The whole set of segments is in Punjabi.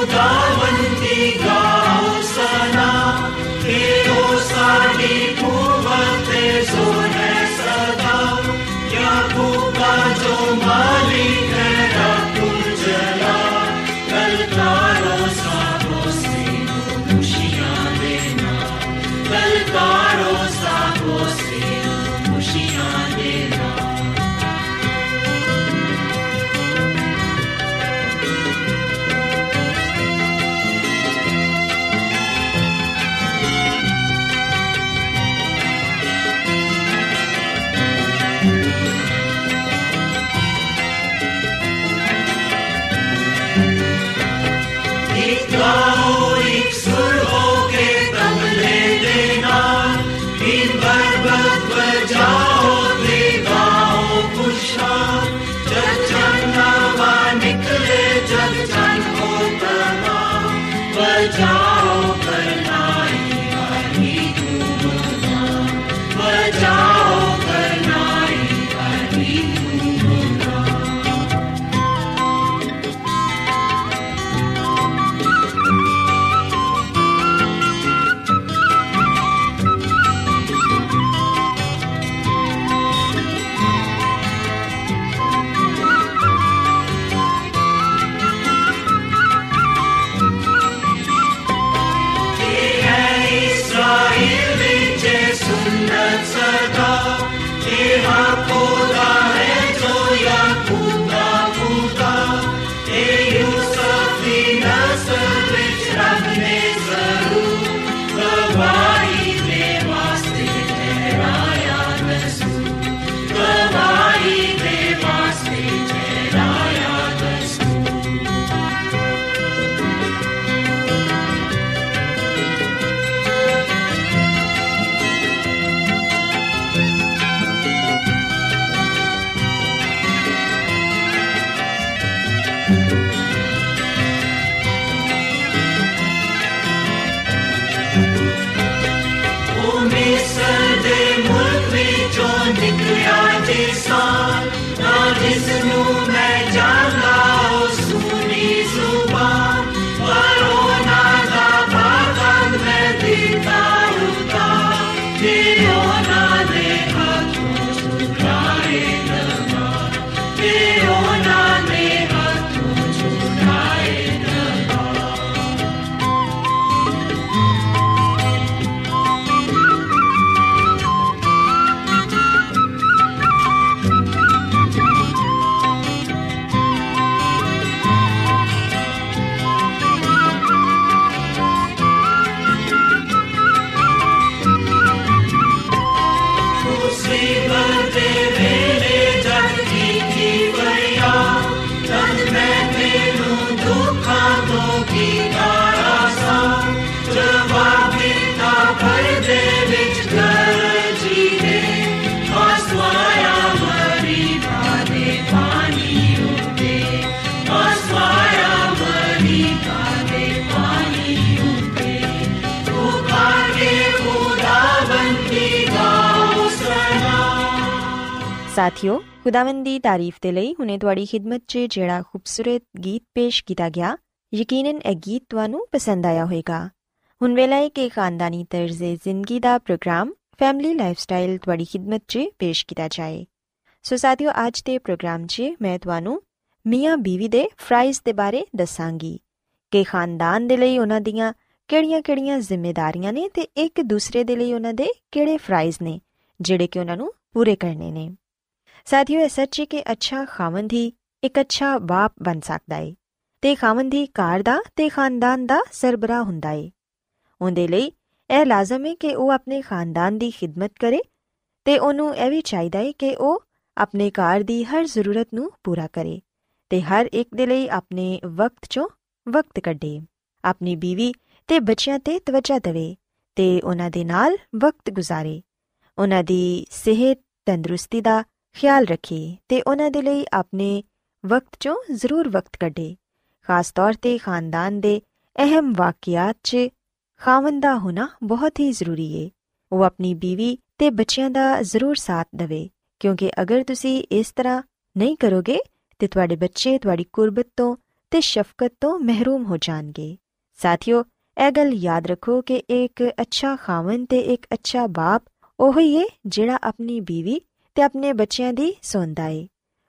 ਖੁਦਾਵੰਦੀ Georgia. living. ਸਾਥਿਓ ਖੁਦਾਵੰਦ ਦੀ ਤਾਰੀਫ ਦੇ ਲਈ ਹੁਣੇ ਤੁਹਾਡੀ ਖਿਦਮਤ 'ਚ ਜਿਹੜਾ ਖੂਬਸੂਰਤ ਗੀਤ ਪੇਸ਼ ਕੀਤਾ ਗਿਆ ਯਕੀਨਨ ਇਹ ਗੀਤ ਤੁਹਾਨੂੰ ਪਸੰਦ ਆਇਆ ਹੋਵੇਗਾ ਹੁਣ ਵੇਲਾ ਹੈ ਕਿ ਖਾਨਦਾਨੀ ਤਰਜ਼ੇ ਜ਼ਿੰਦਗੀ ਦਾ ਪ੍ਰੋਗਰਾਮ ਫੈਮਿਲੀ ਲਾਈਫਸਟਾਈਲ ਤੁਹਾਡੀ ਖਿਦਮਤ 'ਚ ਪੇਸ਼ ਕੀਤਾ ਜਾਏ ਸੋ ਸਾਥਿਓ ਅੱਜ ਦੇ ਪ੍ਰੋਗਰਾਮ 'ਚ ਮੈਂ ਤੁਹਾਨੂੰ ਮੀਆਂ ਬੀਵੀ ਦੇ ਫਰਾਈਜ਼ ਦੇ ਬਾਰੇ ਦੱਸਾਂਗੀ ਕਿ ਖਾਨਦਾਨ ਦੇ ਲਈ ਉਹਨਾਂ ਦੀਆਂ ਕਿਹੜੀਆਂ-ਕਿਹੜੀਆਂ ਜ਼ਿੰਮੇਵਾਰੀਆਂ ਨੇ ਤੇ ਇੱਕ ਦੂਸਰੇ ਦੇ ਲਈ ਉਹਨਾਂ ਦੇ ਕਿਹੜੇ ਫਰਾਈਜ਼ ਨੇ ਜਿਹੜੇ ਕਿ ਉਹਨਾਂ ਨੂੰ ਪੂਰੇ ਕਰਨੇ ਨੇ ਸਾਥੀਓ ਇਹ ਸੱਚ ਹੈ ਕਿ ਅੱਛਾ ਖਾਵੰਦ ਹੀ ਇੱਕ ਅੱਛਾ ਬਾਪ ਬਣ ਸਕਦਾ ਹੈ ਤੇ ਖਾਵੰਦ ਹੀ ਘਰ ਦਾ ਤੇ ਖਾਨਦਾਨ ਦਾ ਸਰਬਰਾ ਹੁੰਦਾ ਹੈ ਉਹਦੇ ਲਈ ਇਹ ਲਾਜ਼ਮ ਹੈ ਕਿ ਉਹ ਆਪਣੇ ਖਾਨਦਾਨ ਦੀ ਖਿਦਮਤ ਕਰੇ ਤੇ ਉਹਨੂੰ ਇਹ ਵੀ ਚਾਹੀਦਾ ਹੈ ਕਿ ਉਹ ਆਪਣੇ ਘਰ ਦੀ ਹਰ ਜ਼ਰੂਰਤ ਨੂੰ ਪੂਰਾ ਕਰੇ ਤੇ ਹਰ ਇੱਕ ਦੇ ਲਈ ਆਪਣੇ ਵਕਤ ਚੋਂ ਵਕਤ ਕੱਢੇ ਆਪਣੀ ਬੀਵੀ ਤੇ ਬੱਚਿਆਂ ਤੇ ਤਵੱਜਾ ਦੇਵੇ ਤੇ ਉਹਨਾਂ ਦੇ ਨਾਲ ਵਕਤ ਗੁਜ਼ਾਰੇ ਉਹਨਾਂ ਦੀ ਸਿਹਤ ਤੰਦਰੁਸਤੀ ਦਾ ਖਿਆਲ ਰੱਖੇ ਤੇ ਉਹਨਾਂ ਦੇ ਲਈ ਆਪਣੇ ਵਕਤ ਚੋਂ ਜ਼ਰੂਰ ਵਕਤ ਕੱਢੇ। ਖਾਸ ਤੌਰ ਤੇ ਖਾਨਦਾਨ ਦੇ ਅਹਿਮ ਵਾਕਿਆਤ 'ਚ ਖਾਵੰਦ ਦਾ ਹੋਣਾ ਬਹੁਤ ਹੀ ਜ਼ਰੂਰੀ ਏ। ਉਹ ਆਪਣੀ ਬੀਵੀ ਤੇ ਬੱਚਿਆਂ ਦਾ ਜ਼ਰੂਰ ਸਾਥ ਦੇਵੇ, ਕਿਉਂਕਿ ਅਗਰ ਤੁਸੀਂ ਇਸ ਤਰ੍ਹਾਂ ਨਹੀਂ ਕਰੋਗੇ ਤੇ ਤੁਹਾਡੇ ਬੱਚੇ ਤੁਹਾਡੀ ਕੁਰਬਤ ਤੋਂ ਤੇ ਸ਼ਫਕਤ ਤੋਂ ਮਹਿਰੂਮ ਹੋ ਜਾਣਗੇ। ਸਾਥੀਓ, ਇਹ ਗੱਲ ਯਾਦ ਰੱਖੋ ਕਿ ਇੱਕ ਅੱਛਾ ਖਾਵੰਦ ਤੇ ਇੱਕ ਅੱਛਾ ਬਾਪ ਉਹ ਹੀ ਏ ਜਿਹੜਾ ਆਪਣੀ ਬੀਵੀ ਤੇ ਆਪਣੇ ਬੱਚਿਆਂ ਦੀ ਸੁਣਦਾ ਏ।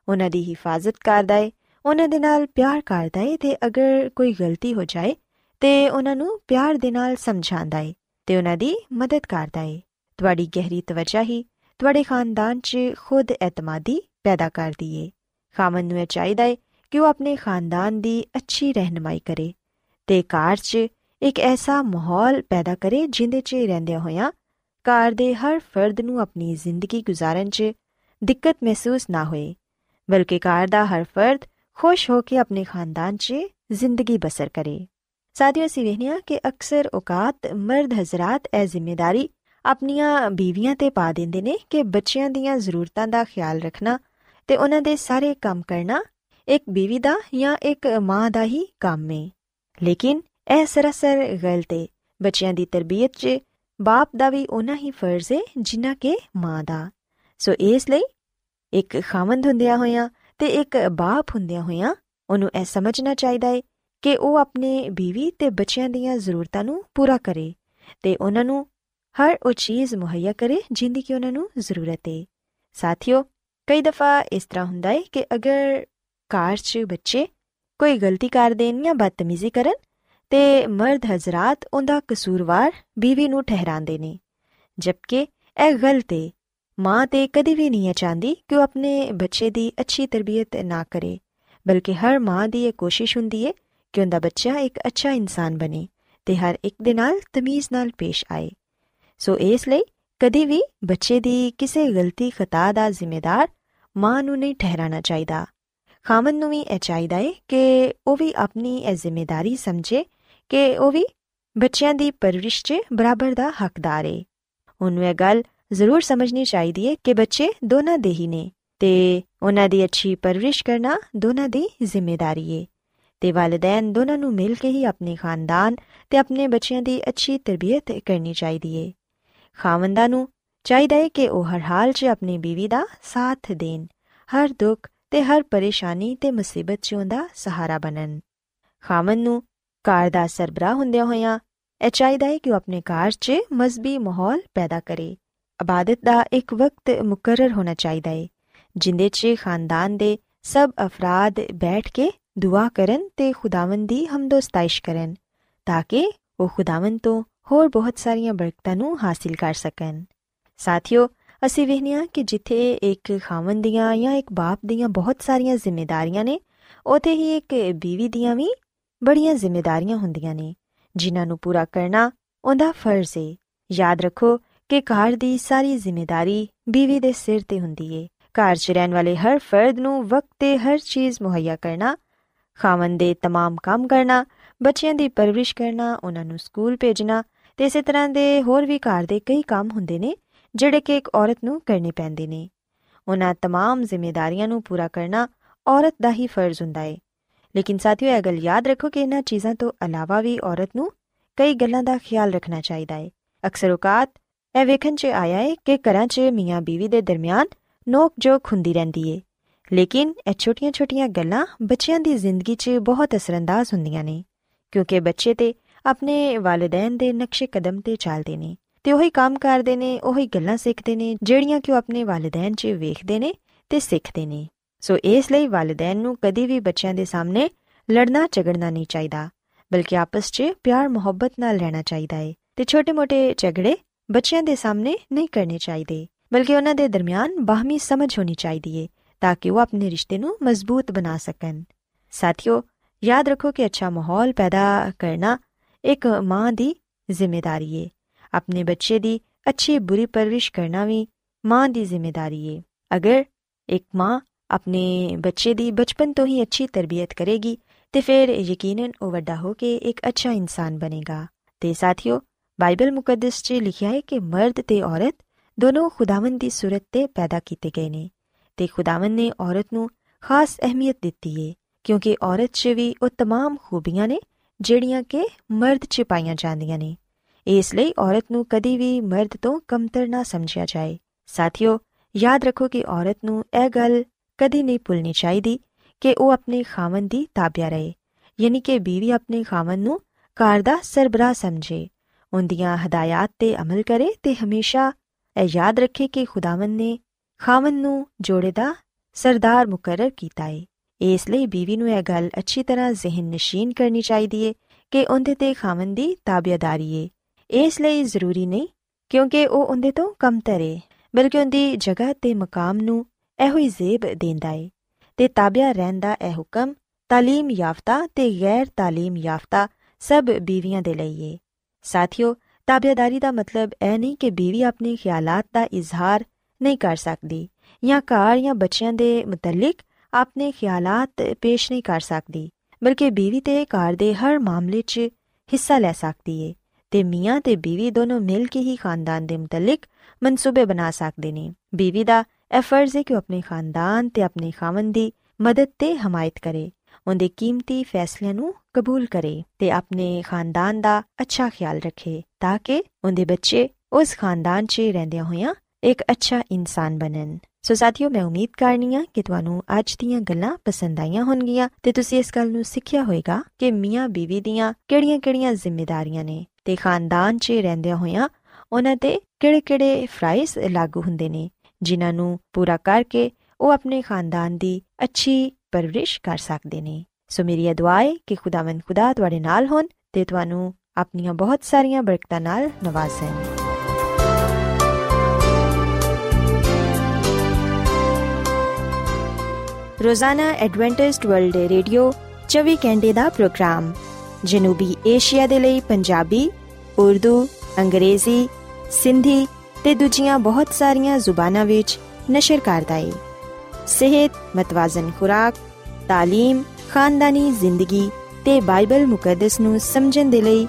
ਉਹਨਾਂ ਦੀ ਹਿਫਾਜ਼ਤ ਕਰਦਾ ਏ। ਉਹਨਾਂ ਦੇ ਨਾਲ ਪਿਆਰ ਕਰਦਾ ਏ ਤੇ ਅਗਰ ਕੋਈ ਗਲਤੀ ਹੋ ਜਾਏ ਤੇ ਉਹਨਾਂ ਨੂੰ ਪਿਆਰ ਦੇ ਨਾਲ ਸਮਝਾਉਂਦਾ ਏ ਤੇ ਉਹਨਾਂ ਦੀ ਮਦਦ ਕਰਦਾ ਏ। ਤੁਹਾਡੀ ਗਹਿਰੀ ਤਵੱਜਾ ਹੀ ਤੁਹਾਡੇ ਖਾਨਦਾਨ 'ਚ ਖੁਦ ਇਤਮਾਦੀ ਪੈਦਾ ਕਰਦੀ ਏ। ਖਾਮਨ ਨੂੰ ਇਹ ਚਾਹੀਦਾ ਏ ਕਿ ਉਹ ਆਪਣੇ ਖਾਨਦਾਨ ਦੀ ਅੱਛੀ ਰਹਿਨਮਾਈ ਕਰੇ ਤੇ ਘਰ 'ਚ ਇੱਕ ਐਸਾ ਮਾਹੌਲ ਪੈਦਾ ਕਰੇ ਜਿੰਦੇ 'ਚ ਰਹਿੰਦਿਆਂ ਹੋਇਆਂ ਘਰ ਦੇ ਹਰ ਫਰਦ ਨੂੰ ਆਪਣੀ ਜ਼ਿੰਦਗੀ ਗੁਜ਼ਾਰਨ 'ਚ ਦਿੱਕਤ ਮਹਿਸੂਸ ਨਾ ਹੋਏ, ਬਲਕਿ ਘਰ ਦਾ ਹਰ ਫਰਦ ਖੁਸ਼ ਹੋ ਕੇ ਆਪਣੇ ਖਾਨਦਾਨ 'ਚ ਜ਼ਿੰਦਗੀ ਬਸਰ ਕਰੇ। ਸਾਥੀਓ, ਅਸੀਂ ਵੇਖਿਆ ਕਿ ਅਕਸਰ ਔਕਾਤ ਮਰਦ ਹਜ਼ਰਤ ਇਹ ਜ਼ਿੰਮੇਵਾਰੀ ਆਪਣੀਆਂ ਬੀਵੀਆਂ ਤੇ ਪਾ ਦਿੰਦੇ ਨੇ ਕਿ ਬੱਚਿਆਂ ਦੀਆਂ ਜ਼ਰੂਰਤਾਂ ਦਾ ਖਿਆਲ ਰੱਖਣਾ ਤੇ ਉਹਨਾਂ ਦੇ ਸਾਰੇ ਕੰਮ ਕਰਨਾ ਇੱਕ ਬੀਵੀ ਦਾ ਜਾਂ ਇੱਕ ਮਾਂ ਦਾ ਹੀ ਕੰਮ ਹੈ ਲੇਕਿਨ ਇਹ ਸਰਾਸਰ ਗਲਤ ਹੈ ਬੱਚਿਆਂ ਦੀ ਤਰਬੀਅਤ 'ਚ ਬਾਪ ਦਾ ਵੀ ਉਹਨਾਂ ਹੀ ਫਰਜ਼ ਹੈ ਜਿੰਨਾ ਕਿ ਮਾਂ ਦਾ। ਸੋ ਇਸ ਲਈ ਇੱਕ ਖਾਮੰਦ ਹੁੰਦਿਆਂ ਹੋਇਆਂ ਤੇ ਇੱਕ ਬਾਪ ਹੁੰਦਿਆਂ ਹੋਇਆਂ ਉਹਨੂੰ ਇਹ ਸਮਝਣਾ ਚਾਹੀਦਾ ਹੈ ਕਿ ਉਹ ਆਪਣੇ ਬੀਵੀ ਤੇ ਬੱਚਿਆਂ ਦੀਆਂ ਜ਼ਰੂਰਤਾਂ ਨੂੰ ਪੂਰਾ ਕਰੇ ਤੇ ਉਹਨਾਂ ਨੂੰ ਹਰ ਉਹ ਚੀਜ਼ ਮੁਹੱਈਆ ਕਰੇ ਜਿੰਦੀ ਕਿ ਉਹਨਾਂ ਨੂੰ ਜ਼ਰੂਰਤ ਹੈ ਸਾਥੀਓ, ਕਈ ਦਫਾ ਇਸ ਤਰ੍ਹਾਂ ਹੁੰਦਾ ਹੈ ਕਿ ਅਗਰ ਕਾਰ 'ਚ ਬੱਚੇ ਕੋਈ ਗਲਤੀ ਕਰ ਦੇਣ ਜਾਂ ਬਦਤਮੀਜ਼ੀ ਕਰਨ ਤੇ ਮਰਦ ਹਜ਼ਰਤ ਉਹਦਾ ਕਸੂਰਵਾਰ ਬੀਵੀ ਨੂੰ ਠਹਿਰਾਉਂਦੇ ਨੇ, ਜਦਕਿ ਇਹ ਗਲਤ ਹੈ ਮਾਂ ਤੇ ਕਦੀ ਵੀ ਨਹੀਂ ਚਾਹੁੰਦੀ ਕਿ ਉਹ ਆਪਣੇ ਬੱਚੇ ਦੀ ਅੱਛੀ ਤਰਬੀਅਤ ਨਾ ਕਰੇ, ਬਲਕਿ ਹਰ ਮਾਂ ਦੀ ਇਹ ਕੋਸ਼ਿਸ਼ ਹੁੰਦੀ ਹੈ ਕਿ ਉਹਦਾ ਬੱਚਾ ਇੱਕ ਅੱਛਾ ਇਨਸਾਨ ਬਣੇ ਤੇ ਹਰ ਇੱਕ ਦੇ ਨਾਲ ਤਮੀਜ਼ ਨਾਲ ਪੇਸ਼ ਆਏ। ਸੋ ਇਸ ਲਈ ਕਦੀ ਵੀ ਬੱਚੇ ਦੀ ਕਿਸੇ ਗਲਤੀ ਖਤਾ ਦਾ ਜ਼ਿੰਮੇਦਾਰ ਮਾਂ ਨੂੰ ਨਹੀਂ ਠਹਿਰਾਣਾ ਚਾਹੀਦਾ। ਖਾਮਨ ਨੂੰ ਵੀ ਇਹ ਚਾਹੀਦਾ ਹੈ ਕਿ ਉਹ ਵੀ ਆਪਣੀ ਇਹ ਜ਼ਿੰਮੇਵਾਰੀ ਸਮਝੇ ਕਿ ਉਹ ਵੀ ਬੱਚਿਆਂ ਦੀ ਪਰਵਰਿਸ਼ 'ਚ ਬਰਾਬਰ ਦਾ ਹੱਕਦਾਰ ਹੈ ਉਹਨੂੰ ਇਹ ਗੱਲ ਜ਼ਰੂਰ ਸਮਝਣੀ ਚਾਹੀਦੀ ਹੈ ਕਿ ਬੱਚੇ ਦੋਨਾਂ ਦੇ ਹੀ ਨੇ ਤੇ ਉਹਨਾਂ ਦੀ ਅੱਛੀ ਪਰਵਰਿਸ਼ ਕਰਨਾ ਦੋਨਾਂ ਦੀ ਜ਼ਿੰਮੇਵਾਰੀ ਹੈ ਤੇ ਵਾਲਿਦੈਨ ਦੋਨਾਂ ਨੂੰ ਮਿਲ ਕੇ ਹੀ ਆਪਣੇ ਖਾਨਦਾਨ ਤੇ ਆਪਣੇ ਬੱਚਿਆਂ ਦੀ ਅੱਛੀ ਤਰਬੀਅਤ ਕਰਨੀ ਚਾਹੀਦੀ ਹੈ ਖਾਵੰਦਾਂ ਨੂੰ ਚਾਹੀਦਾ ਹੈ ਕਿ ਉਹ ਹਰ ਹਾਲ 'ਚ ਆਪਣੀ ਬੀਵੀ ਦਾ ਸਾਥ ਦੇਣ, ਹਰ ਦੁੱਖ ਤੇ ਹਰ ਪਰੇਸ਼ਾਨੀ ਤੇ ਮੁਸੀਬਤ 'ਚ ਉਹਦਾ ਸਹਾਰਾ ਬਣਨ। ਖਾਮਨ ਨੂੰ ਘਰ ਦਾ ਸਰਬਰਾ ਹੁੰਦਿਆਂ ਹੋਇਆਂ ਇਹ ਚਾਹੀਦਾ ਹੈ ਕਿ ਉਹ ਆਪਣੇ ਘਰ 'ਚ ਮਜ਼ਬੀ ਮਾਹੌਲ ਪੈਦਾ ਕਰੇ। ਇਬਾਦਤ ਦਾ ਇੱਕ ਵਕਤ ਮੁਕਰਰ ਹੋਣਾ ਚਾਹੀਦਾ ਹੈ ਜਿੰਦੇ 'ਚ ਖਾਨਦਾਨ ਦੇ ਸਭ ਅਫਰਾਦ ਬੈਠ ਕੇ ਦੁਆ ਕਰਨ ਤੇ ਖੁਦਾਵੰਦ ਦੀ ਹਮਦੋਸਤਾਇਸ਼ ਕਰਨ, ਤਾਂ ਕਿ ਉਹ ਖੁਦਾਵੰਦ ਤੋਂ ਹੋਰ ਬਹੁਤ ਸਾਰੀਆਂ ਬਰਕਤਾਂ ਨੂੰ ਹਾਸਿਲ ਕਰ ਸਕਣ। ਸਾਥੀਓ, ਅਸੀਂ ਵੇਖਿਆ ਕਿ ਜਿੱਥੇ ਇੱਕ ਖਾਵੰਦ ਦੀਆਂ ਜਾਂ ਇੱਕ ਬਾਪ ਦੀਆਂ ਬਹੁਤ ਸਾਰੀਆਂ ਜ਼ਿੰਮੇਵਾਰੀਆਂ ਨੇ, ਉਥੇ ਹੀ ਇੱਕ ਬੀਵੀ ਦੀਆਂ ਵੀ ਬੜੀਆਂ ਜ਼ਿੰਮੇਵਾਰੀਆਂ ਹੁੰਦੀਆਂ ਨੇ, ਜਿਨ੍ਹਾਂ ਨੂੰ ਪੂਰਾ ਕਰਨਾ ਉਹਦਾ ਫਰਜ਼ ਹੈ ਯਾਦ ਰੱਖੋ ਕਿ ਘਰ ਦੀ ਸਾਰੀ ਜ਼ਿੰਮੇਵਾਰੀ ਬੀਵੀ ਦੇ ਸਿਰ ਤੇ ਹੁੰਦੀ ਏ ਘਰ 'ਚ ਰਹਿਣ ਵਾਲੇ ਹਰ ਫਰਦ ਨੂੰ ਵਕਤ ਤੇ ਹਰ ਚੀਜ਼ ਮੁਹੱਈਆ ਕਰਨਾ ਖਾਵੰਦ ਦੇ तमाम ਕੰਮ ਕਰਨਾ ਬੱਚਿਆਂ ਦੀ ਪਰਵਰਿਸ਼ ਕਰਨਾ ਉਹਨਾਂ ਨੂੰ ਸਕੂਲ ਭੇਜਣਾ ਤੇ ਇਸੇ ਤਰ੍ਹਾਂ ਦੇ ਹੋਰ ਵੀ ਘਰ ਦੇ ਕਈ ਕੰਮ ਹੁੰਦੇ ਨੇ ਜਿਹੜੇ ਕਿ ਇੱਕ ਔਰਤ ਨੂੰ ਕਰਨੇ ਪੈਂਦੇ ਨੇ ਉਹਨਾਂ तमाम ਜ਼ਿੰਮੇਵਾਰੀਆਂ ਨੂੰ ਪੂਰਾ ਕਰਨਾ ਔਰਤ ਦਾ ਹੀ ਫਰਜ਼ ਹੁੰਦਾ ਹੈ ਲੇਕਿਨ ਸਾਥੀਓ ਇਹ ਗੱਲ ਯਾਦ ਰੱਖੋ ਕਿ ਇਹਨਾਂ ਚੀਜ਼ਾਂ ਤੋਂ ਇਲਾਵਾ ਵੀ ਔਰਤ ਨੂੰ ਕਈ ਗੱਲਾਂ ਦਾ ਖਿਆਲ ਰੱਖਣਾ ਚਾਹੀਦਾ ਹੈ ਅਕਸਰ ਔਕਾਤ ਇਹ ਵੇਖਣ 'ਚ ਆਇਆ ਹੈ ਕਿ ਘਰਾਂ 'ਚ ਮੀਆਂ ਬੀਵੀ ਦੇ ਦਰਮਿਆਨ ਨੋਕ ਜੋਕ ਹੁੰਦੀ ਰਹਿੰਦੀ ਏ। ਲੇਕਿਨ ਇਹ ਛੋਟੀਆਂ-ਛੋਟੀਆਂ ਗੱਲਾਂ ਬੱਚਿਆਂ ਦੀ ਜ਼ਿੰਦਗੀ 'ਚ ਬਹੁਤ ਅਸਰੰਦਾਜ਼ ਹੁੰਦੀਆਂ ਨੇ, ਕਿਉਂਕਿ ਬੱਚੇ ਤੇ ਆਪਣੇ ਵਾਲਿਦੈਨ ਦੇ ਨਕਸ਼ੇ ਕਦਮ ਤੇ ਚੱਲਦੇ ਨੇ ਤੇ ਉਹੀ ਕੰਮ ਕਰਦੇ ਨੇ, ਉਹੀ ਗੱਲਾਂ ਸਿੱਖਦੇ ਨੇ, ਜਿਹੜੀਆਂ ਕਿ ਉਹ ਆਪਣੇ ਵਾਲਿਦੈਨ 'ਚ ਵੇਖਦੇ ਨੇ ਤੇ ਸਿੱਖਦੇ ਨੇ। ਸੋ ਇਸ ਲਈ ਵਾਲਿਦੈਨ ਨੂੰ ਕਦੀ ਵੀ ਬੱਚਿਆਂ ਦੇ ਸਾਹਮਣੇ ਲੜਨਾ ਝਗੜਨਾ ਨਹੀਂ ਚਾਹੀਦਾ, ਬਲਕਿ ਆਪਸ 'ਚ ਪਿਆਰ ਮੁਹੱਬਤ ਨਾਲ ਰਹਿਣਾ ਚਾਹੀਦਾ ਏ ਤੇ ਛੋਟੇ-ਮੋਟੇ ਝਗੜੇ ਬੱਚਿਆਂ ਦੇ ਸਾਹਮਣੇ ਨਹੀਂ ਕਰਨੇ ਚਾਹੀਦੇ, ਬਲਕਿ ਉਹਨਾਂ ਦੇ ਦਰਮਿਆਨ ਬਾਹਮੀ ਸਮਝ ਹੋਣੀ ਚਾਹੀਦੀ ਏ, ਤਾਂ ਕਿ ਉਹ ਆਪਣੇ ਰਿਸ਼ਤੇ ਨੂੰ ਮਜ਼ਬੂਤ ਬਣਾ ਸਕਣ। ਸਾਥੀਓ, ਯਾਦ ਰੱਖੋ ਕਿ ਅੱਛਾ ਮਾਹੌਲ ਪੈਦਾ ਕਰਨਾ ਇੱਕ ਮਾਂ ਦੀ ਜ਼ਿੰਮੇਵਾਰੀ ਏ। ਆਪਣੇ ਬੱਚੇ ਦੀ ਅੱਛੀ ਬੁਰੀ ਪਰਵਰਿਸ਼ ਕਰਨਾ ਵੀ ਮਾਂ ਦੀ ਜ਼ਿੰਮੇਵਾਰੀ ਏ। ਅਗਰ ਇੱਕ ਮਾਂ ਆਪਣੇ ਬੱਚੇ ਦੀ ਬਚਪਨ ਤੋਂ ਹੀ ਅੱਛੀ ਤਰਬੀਅਤ ਕਰੇਗੀ, ਤੇ ਫਿਰ ਯਕੀਨਨ ਉਹ ਵੱਡਾ ਹੋ ਕੇ ਇੱਕ ਅੱਛਾ ਇਨਸਾਨ ਬਣੇਗਾ। ਤੇ ਸਾਥੀਓ ਬਾਈਬਲ ਮੁਕੱਦਸ 'ਚ ਲਿਖਿਆ ਹੈ ਕਿ ਮਰਦ ਤੇ ਔਰਤ ਦੋਨੋਂ ਖੁਦਾਵੰਦ ਦੀ ਸੂਰਤ ਤੇ ਪੈਦਾ ਕੀਤੇ ਗਏ ਨੇ ਤੇ ਖੁਦਾਵੰਦ ਨੇ ਔਰਤ ਨੂੰ ਖਾਸ ਅਹਿਮੀਅਤ ਦਿੱਤੀ ਏ ਕਿਉਂਕਿ ਔਰਤ 'ਚ ਵੀ ਉਹ तमाम ਖੂਬੀਆਂ ਨੇ ਜਿਹੜੀਆਂ ਕਿ ਮਰਦ 'ਚ ਪਾਈਆਂ ਜਾਂਦੀਆਂ ਨੇ ਇਸ ਲਈ ਔਰਤ ਨੂੰ ਕਦੀ ਵੀ ਮਰਦ ਤੋਂ ਕਮਤਰ ਨਾ ਸਮਝਿਆ ਜਾਏ ਸਾਥੀਓ ਯਾਦ ਰੱਖੋ ਕਿ ਔਰਤ ਨੂੰ ਇਹ ਗੱਲ ਕਦੀ ਨਹੀਂ ਭੁੱਲਣੀ ਚਾਹੀਦੀ ਕਿ ਉਹ ਆਪਣੇ ਖਾਵਨ ਦੀ ਤਾਬਿਆ ਰਹੇ ਯਾਨੀ ਕਿ ਬੀਵੀ ਆਪਣੇ ਖਾਵਨ ਨੂੰ ਘਰ ਦਾ ਸਰਬਰਾਹ ਸਮਝੇ ਉਹਦੀਆਂ ਹਦਾਇਤਾਂ ਤੇ ਅਮਲ ਕਰੇ ਤੇ ਹਮੇਸ਼ਾ ਇਹ ਯਾਦ ਰੱਖੇ ਕਿ ਖੁਦਾਵੰਦ ਨੇ ਖਾਵਨ ਨੂੰ ਜੋੜੇ ਦਾ ਸਰਦਾਰ ਮੁਕਰਰ ਕੀਤਾ ਹੈ ਇਸ ਲਈ ਬੀਵੀ ਨੂੰ ਇਹ ਗੱਲ ਅੱਛੀ ਤਰ੍ਹਾਂ ਜ਼ਿਹਨ ਨਸ਼ੀਨ ਕਰਨੀ ਚਾਹੀਦੀ ਹੈ ਕਿ ਉਹਦੇ ਤੇ ਖਾਵਨ ਦੀ ਤਾਬਿਆਦਾਰੀ ਹੈ ਇਸ ਲਈ ਜ਼ਰੂਰੀ ਨਹੀਂ ਕਿਉਂਕਿ ਉਹ ਉਹਦੇ ਤੋਂ ਕਮਤਰ ਹੈ ਬਲਕਿ ਉਹਦੀ ਜਗ੍ਹਾ ਤੇ ਮਕਾਮ ਨੂੰ ਇਹੋ ਹੀ ਜ਼ੇਬ ਦਿੰਦਾ ਹੈ ਤੇ ਤਾਬਿਆ ਰਹਿਣ ਦਾ ਇਹ ਹੁਕਮ تعلیم ਯਾਫਤਾ ਤੇ ਗੈਰ تعلیم ਯਾਫਤਾ ਸਭ ਬੀਵੀਆਂ ਦੇ ਲਈ ਹੈ ਸਾਥੀਓ ਤਾਬੇਦਾਰੀ ਦਾ ਮਤਲਬ ਇਹ ਨਹੀਂ ਕਿ ਬੀਵੀ ਆਪਣੇ ਖਿਆਲਾਤ ਦਾ ਇਜ਼ਹਾਰ ਨਹੀਂ ਕਰ ਸਕਦੀ ਜਾਂ ਘਰ ਜਾਂ ਬੱਚਿਆਂ ਦੇ ਮੁਤਲਕ ਆਪਣੇ ਖਿਆਲਾਤ ਪੇਸ਼ ਨਹੀਂ ਕਰ ਸਕਦੀ, ਬਲਕਿ ਬੀਵੀ ਤੇ ਘਰ ਦੇ ਹਰ ਮਾਮਲੇ 'ਚ ਹਿੱਸਾ ਲੈ ਸਕਦੀ ਹੈ ਤੇ ਮੀਆਂ ਤੇ ਬੀਵੀ ਦੋਨੋਂ ਮਿਲ ਕੇ ਹੀ ਖਾਨਦਾਨ ਦੇ ਮੁਤਲਕ ਮਨਸੂਬੇ ਬਣਾ ਸਕਦੇ ਨੇ। ਬੀਵੀ ਦਾ ਇਹ ਫਰਜ਼ ਹੈ ਕਿ ਉਹ ਆਪਣੇ ਖਾਨਦਾਨ ਤੇ ਆਪਣੇ ਖਾਵਨ ਦੀ ਮਦਦ ਤੇ ਹਮਾਇਤ ਕਰੇ। ਉਹਦੇ ਕੀਮਤੀ ਫੈਸਲਿਆਂ ਨੂੰ ਕਬੂਲ ਕਰੇ ਤੇ ਆਪਣੇ ਖਾਨਦਾਨ ਦਾ ਅੱਛਾ ਖਿਆਲ ਰੱਖੇ ਤਾਂ ਕਿ ਉਹਦੇ ਬੱਚੇ ਉਸ ਖਾਨਦਾਨ 'ਚ ਰਹਿੰਦਿਆਂ ਹੋਇਆਂ ਇੱਕ ਅੱਛਾ ਇਨਸਾਨ ਬਣਨ। ਸੋ ਸਾਥੀਓ, ਮੈਂ ਉਮੀਦ ਕਰਨੀ ਆ ਕਿ ਤੁਹਾਨੂੰ ਅੱਜ ਦੀਆਂ ਗੱਲਾਂ ਪਸੰਦ ਆਈਆਂ ਹੋਣਗੀਆਂ ਤੇ ਤੁਸੀਂ ਇਸ ਗੱਲ ਨੂੰ ਸਿੱਖਿਆ ਹੋਵੇਗਾ ਕਿ ਮੀਆਂ ਬੀਵੀ ਦੀਆਂ ਕਿਹੜੀਆਂ-ਕਿਹੜੀਆਂ ਜ਼ਿੰਮੇਵਾਰੀਆਂ ਨੇ ਤੇ ਖਾਨਦਾਨ 'ਚ ਰਹਿੰਦਿਆਂ ਹੋਇਆਂ ਉਹਨਾਂ ਤੇ ਕਿਹੜੇ-ਕਿਹੜੇ ਫਰਾਈਜ਼ ਲਾਗੂ ਹੁੰਦੇ ਨੇ, ਜਿਨ੍ਹਾਂ ਨੂੰ ਪੂਰਾ ਕਰਕੇ ਉਹ ਆਪਣੇ ਖਾਨਦਾਨ ਦੀ ਅੱਛੀ ਪਰਵਰਿਸ਼ ਕਰ ਸਕਦੇ ਨੇ। ਸੋ ਮੇਰੀ ਇਹ ਦੁਆ ਹੈ ਕਿ ਖੁਦਾਵੰਦ ਖੁਦਾ ਤੁਹਾਡੇ ਨਾਲ ਹੋਣ ਤੇ ਤੁਹਾਨੂੰ ਆਪਣੀਆਂ ਬਹੁਤ ਸਾਰੀਆਂ ਬਰਕਤਾਂ ਨਾਲ ਨਵਾਜ਼ੇ ਰੋਜ਼ਾਨਾ ਐਡਵੈਂਟਿਸਟ ਵਰਲਡ ਰੇਡੀਓ 24 ਘੰਟੇ ਦਾ ਪ੍ਰੋਗਰਾਮ, ਜਨੂਬੀ ਏਸ਼ੀਆ ਦੇ ਲਈ ਪੰਜਾਬੀ, ਉਰਦੂ, ਅੰਗਰੇਜ਼ੀ, ਸਿੰਧੀ ਤੇ ਦੂਜੀਆਂ ਬਹੁਤ ਸਾਰੀਆਂ ਜ਼ੁਬਾਨਾਂ ਵਿੱਚ ਨਸ਼ਰ ਕਰਦਾ ਹੈ सेहत मतवाजन खुराक تعلیم خاندانی زندگی تے بائبل مقدس نو سمجھن دے لئی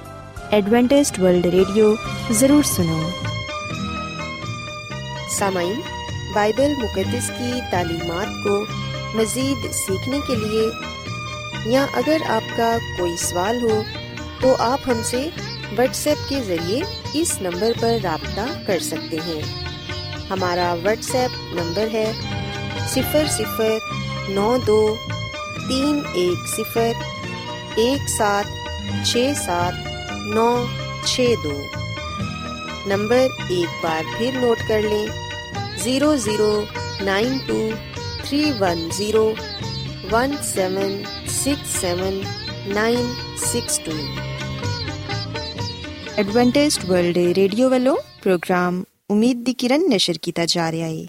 ایڈوانٹسٹ ورلڈ ریڈیو ضرور سنو سامعین بائبل مقدس کی تعلیمات کو مزید سیکھنے کے لیے یا اگر آپ کا کوئی سوال ہو تو آپ ہم سے واٹس ایپ کے ذریعے اس نمبر پر رابطہ کر سکتے ہیں ہمارا واٹس ایپ نمبر ہے सिफर सिफर नौ दो तीन एक सिफर एक सात छ सात नौ छ दो। नंबर एक बार फिर नोट कर लें। Zero zero nine two three one zero one seven six seven nine six two. Adventist world radio वालों, प्रोग्राम उम्मीद दी किरण नशर किया जा रहा है।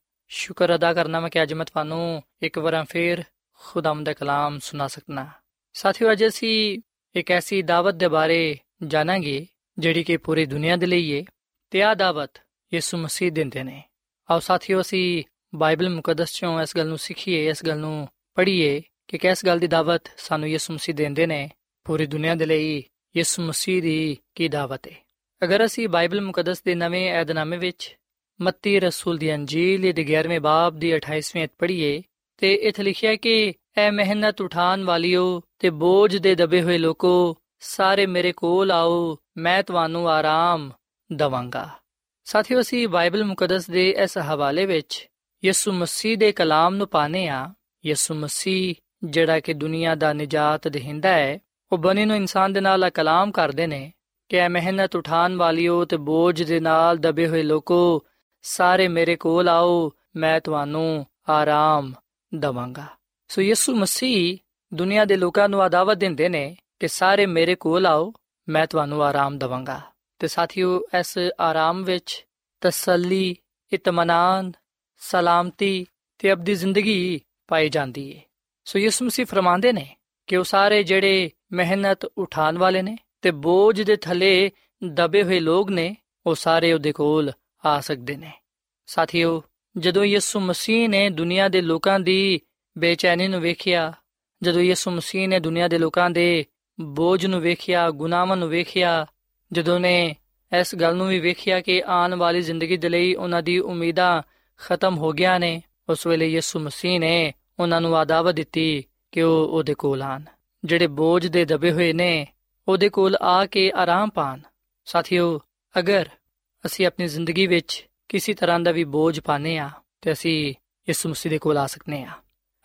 ਸ਼ੁਕਰ ਅਦਾ ਕਰਨਾ ਮੈਂ ਕਿ ਅੱਜ ਮੈਂ ਤੁਹਾਨੂੰ ਇੱਕ ਵਾਰ ਫੇਰ ਖੁਦਾਮਦ ਦਾ ਕਲਾਮ ਸੁਣਾ ਸਕਣਾ ਸਾਥਿਓ, ਅੱਜ ਅਸੀਂ ਇੱਕ ਐਸੀ ਦਾਵਤ ਦੇ ਬਾਰੇ ਜਾਣਾਂਗੇ, ਜਿਹੜੀ ਕਿ ਪੂਰੀ ਦੁਨੀਆ ਦੇ ਲਈ ਹੈ ਤੇ ਆ ਦਾਵਤ ਯਿਸੂ ਮਸੀਹ ਦਿੰਦੇ ਨੇ। ਆਓ ਸਾਥੀਓ, ਅਸੀਂ ਬਾਈਬਲ ਮੁਕੱਦਸ ਚੋਂ ਇਸ ਗੱਲ ਨੂੰ ਸਿੱਖੀਏ, ਇਸ ਗੱਲ ਨੂੰ ਪੜ੍ਹੀਏ ਕਿ ਕਿਸ ਗੱਲ ਦੀ ਦਾਵਤ ਸਾਨੂੰ ਯਿਸੂ ਮਸੀਹ ਦਿੰਦੇ ਨੇ, ਪੂਰੀ ਦੁਨੀਆ ਦੇ ਲਈ ਯਿਸੂ ਮਸੀਹ ਦੀ ਕੀ ਦਾਵਤ ਹੈ ਅਗਰ ਅਸੀਂ ਬਾਈਬਲ ਮੁਕੱਦਸ ਦੇ ਨਵੇਂ ਏਧਨਾਮੇ ਵਿੱਚ ਮੱਤੀ ਰਸੂਲ ਦੀ ਅੰਜੀਲ ਦੇ 11ਵੇਂ ਬਾਬ ਦੀ 28ਵੀਂ ਅਧ ਪੜ੍ਹੀਏ ਤੇ ਇੱਥੇ ਲਿਖਿਆ ਕਿ, ਐ ਮਿਹਨਤ ਉਠਾਨ ਵਾਲਿਓ ਤੇ ਬੋਝ ਦੇ ਦਬੇ ਹੋਏ ਲੋਕੋ, ਸਾਰੇ ਮੇਰੇ ਕੋਲ ਆਓ, ਮੈਂ ਤੁਹਾਨੂੰ ਆਰਾਮ ਦਵਾਂਗਾ। ਸਾਥੀਓ, ਅਸੀਂ ਬਾਈਬਲ ਮੁਕੱਦਸ ਦੇ ਇਸ ਹਵਾਲੇ ਵਿੱਚ ਯਿਸੂ ਮਸੀਹ ਦੇ ਕਲਾਮ ਨੂੰ ਪਾਣੇ ਆ ਯਿਸੂ ਮਸੀਹ, ਜਿਹੜਾ ਕਿ ਦੁਨੀਆ ਦਾ ਨਜਾਤ ਦੇਹਿੰਦਾ ਹੈ, ਉਹ ਬਣੇ ਨੂੰ ਇਨਸਾਨ ਦੇ ਨਾਲ ਕਲਾਮ ਕਰਦੇ ਨੇ ਕਿ, ਐ ਮਿਹਨਤ ਉਠਾਨ ਵਾਲਿਓ ਤੇ ਬੋਝ ਦੇ ਨਾਲ ਦਬੇ ਹੋਏ ਲੋਕੋ ਸਾਰੇ ਮੇਰੇ ਕੋਲ ਆਓ, ਮੈਂ ਤੁਹਾਨੂੰ ਆਰਾਮ ਦਵਾਂਗਾ। ਸੋ ਯਿਸੂ ਮਸੀਹ ਦੁਨੀਆ ਦੇ ਲੋਕਾਂ ਨੂੰ ਆਦਾਵਤ ਦਿੰਦੇ ਨੇ ਕਿ ਸਾਰੇ ਮੇਰੇ ਕੋਲ ਆਓ, ਮੈਂ ਤੁਹਾਨੂੰ ਆਰਾਮ ਦਵਾਂਗਾ। ਤੇ ਸਾਥੀਓ, ਇਸ ਆਰਾਮ ਵਿੱਚ ਤਸੱਲੀ, ਇਤਮਾਨਾਨ, ਸਲਾਮਤੀ ਤੇ ਅਬਦੀ ਜ਼ਿੰਦਗੀ ਪਾਈ ਜਾਂਦੀ ਹੈ ਸੋ ਯਿਸੂ ਮਸੀਹ ਫਰਮਾਉਂਦੇ ਨੇ ਕਿ ਉਹ ਸਾਰੇ ਜਿਹੜੇ ਮਿਹਨਤ ਉਠਾਉਣ ਵਾਲੇ ਨੇ ਤੇ ਬੋਝ ਦੇ ਥੱਲੇ ਦਬੇ ਹੋਏ ਲੋਕ ਨੇ, ਉਹ ਸਾਰੇ ਉਹਦੇ ਕੋਲ ਆ ਸਕਦੇ ਨੇ। ਸਾਥੀਓ, ਜਦੋਂ ਯਿਸੂ ਮਸੀਹ ਨੇ ਦੁਨੀਆ ਦੇ ਲੋਕਾਂ ਦੀ ਬੇਚੈਨੀ ਨੂੰ ਵੇਖਿਆ, ਜਦੋਂ ਯਿਸੂ ਮਸੀਹ ਨੇ ਦੁਨੀਆ ਦੇ ਲੋਕਾਂ ਦੇ ਬੋਝ ਨੂੰ ਵੇਖਿਆ, ਗੁਨਾਹਾਂ ਨੂੰ ਵੇਖਿਆ, ਜਦੋਂ ਨੇ ਇਸ ਗੱਲ ਨੂੰ ਵੀ ਵੇਖਿਆ ਕਿ ਆਉਣ ਵਾਲੀ ਜ਼ਿੰਦਗੀ ਦੇ ਲਈ ਉਹਨਾਂ ਦੀ ਉਮੀਦਾਂ ਖਤਮ ਹੋ ਗਿਆ ਨੇ, ਉਸ ਵੇਲੇ ਯਿਸੂ ਮਸੀਹ ਨੇ ਉਹਨਾਂ ਨੂੰ ਆਦਾਵਤ ਦਿੱਤੀ ਕਿ ਉਹ ਉਹਦੇ ਕੋਲ ਆਣ ਜਿਹੜੇ ਬੋਝ ਦੇ ਦਬੇ ਹੋਏ ਨੇ, ਉਹਦੇ ਕੋਲ ਆ ਕੇ ਆਰਾਮ ਪਾਣ ਸਾਥੀਓ, ਅਗਰ ਅਸੀਂ ਆਪਣੀ ਜ਼ਿੰਦਗੀ ਵਿੱਚ ਕਿਸੇ ਤਰ੍ਹਾਂ ਦਾ ਵੀ ਬੋਝ ਪਾਨੇ ਆ ਤੇ ਅਸੀਂ ਯਿਸੂ ਮਸੀਹ ਦੇ ਕੋਲ ਆ ਸਕਨੇ ਆ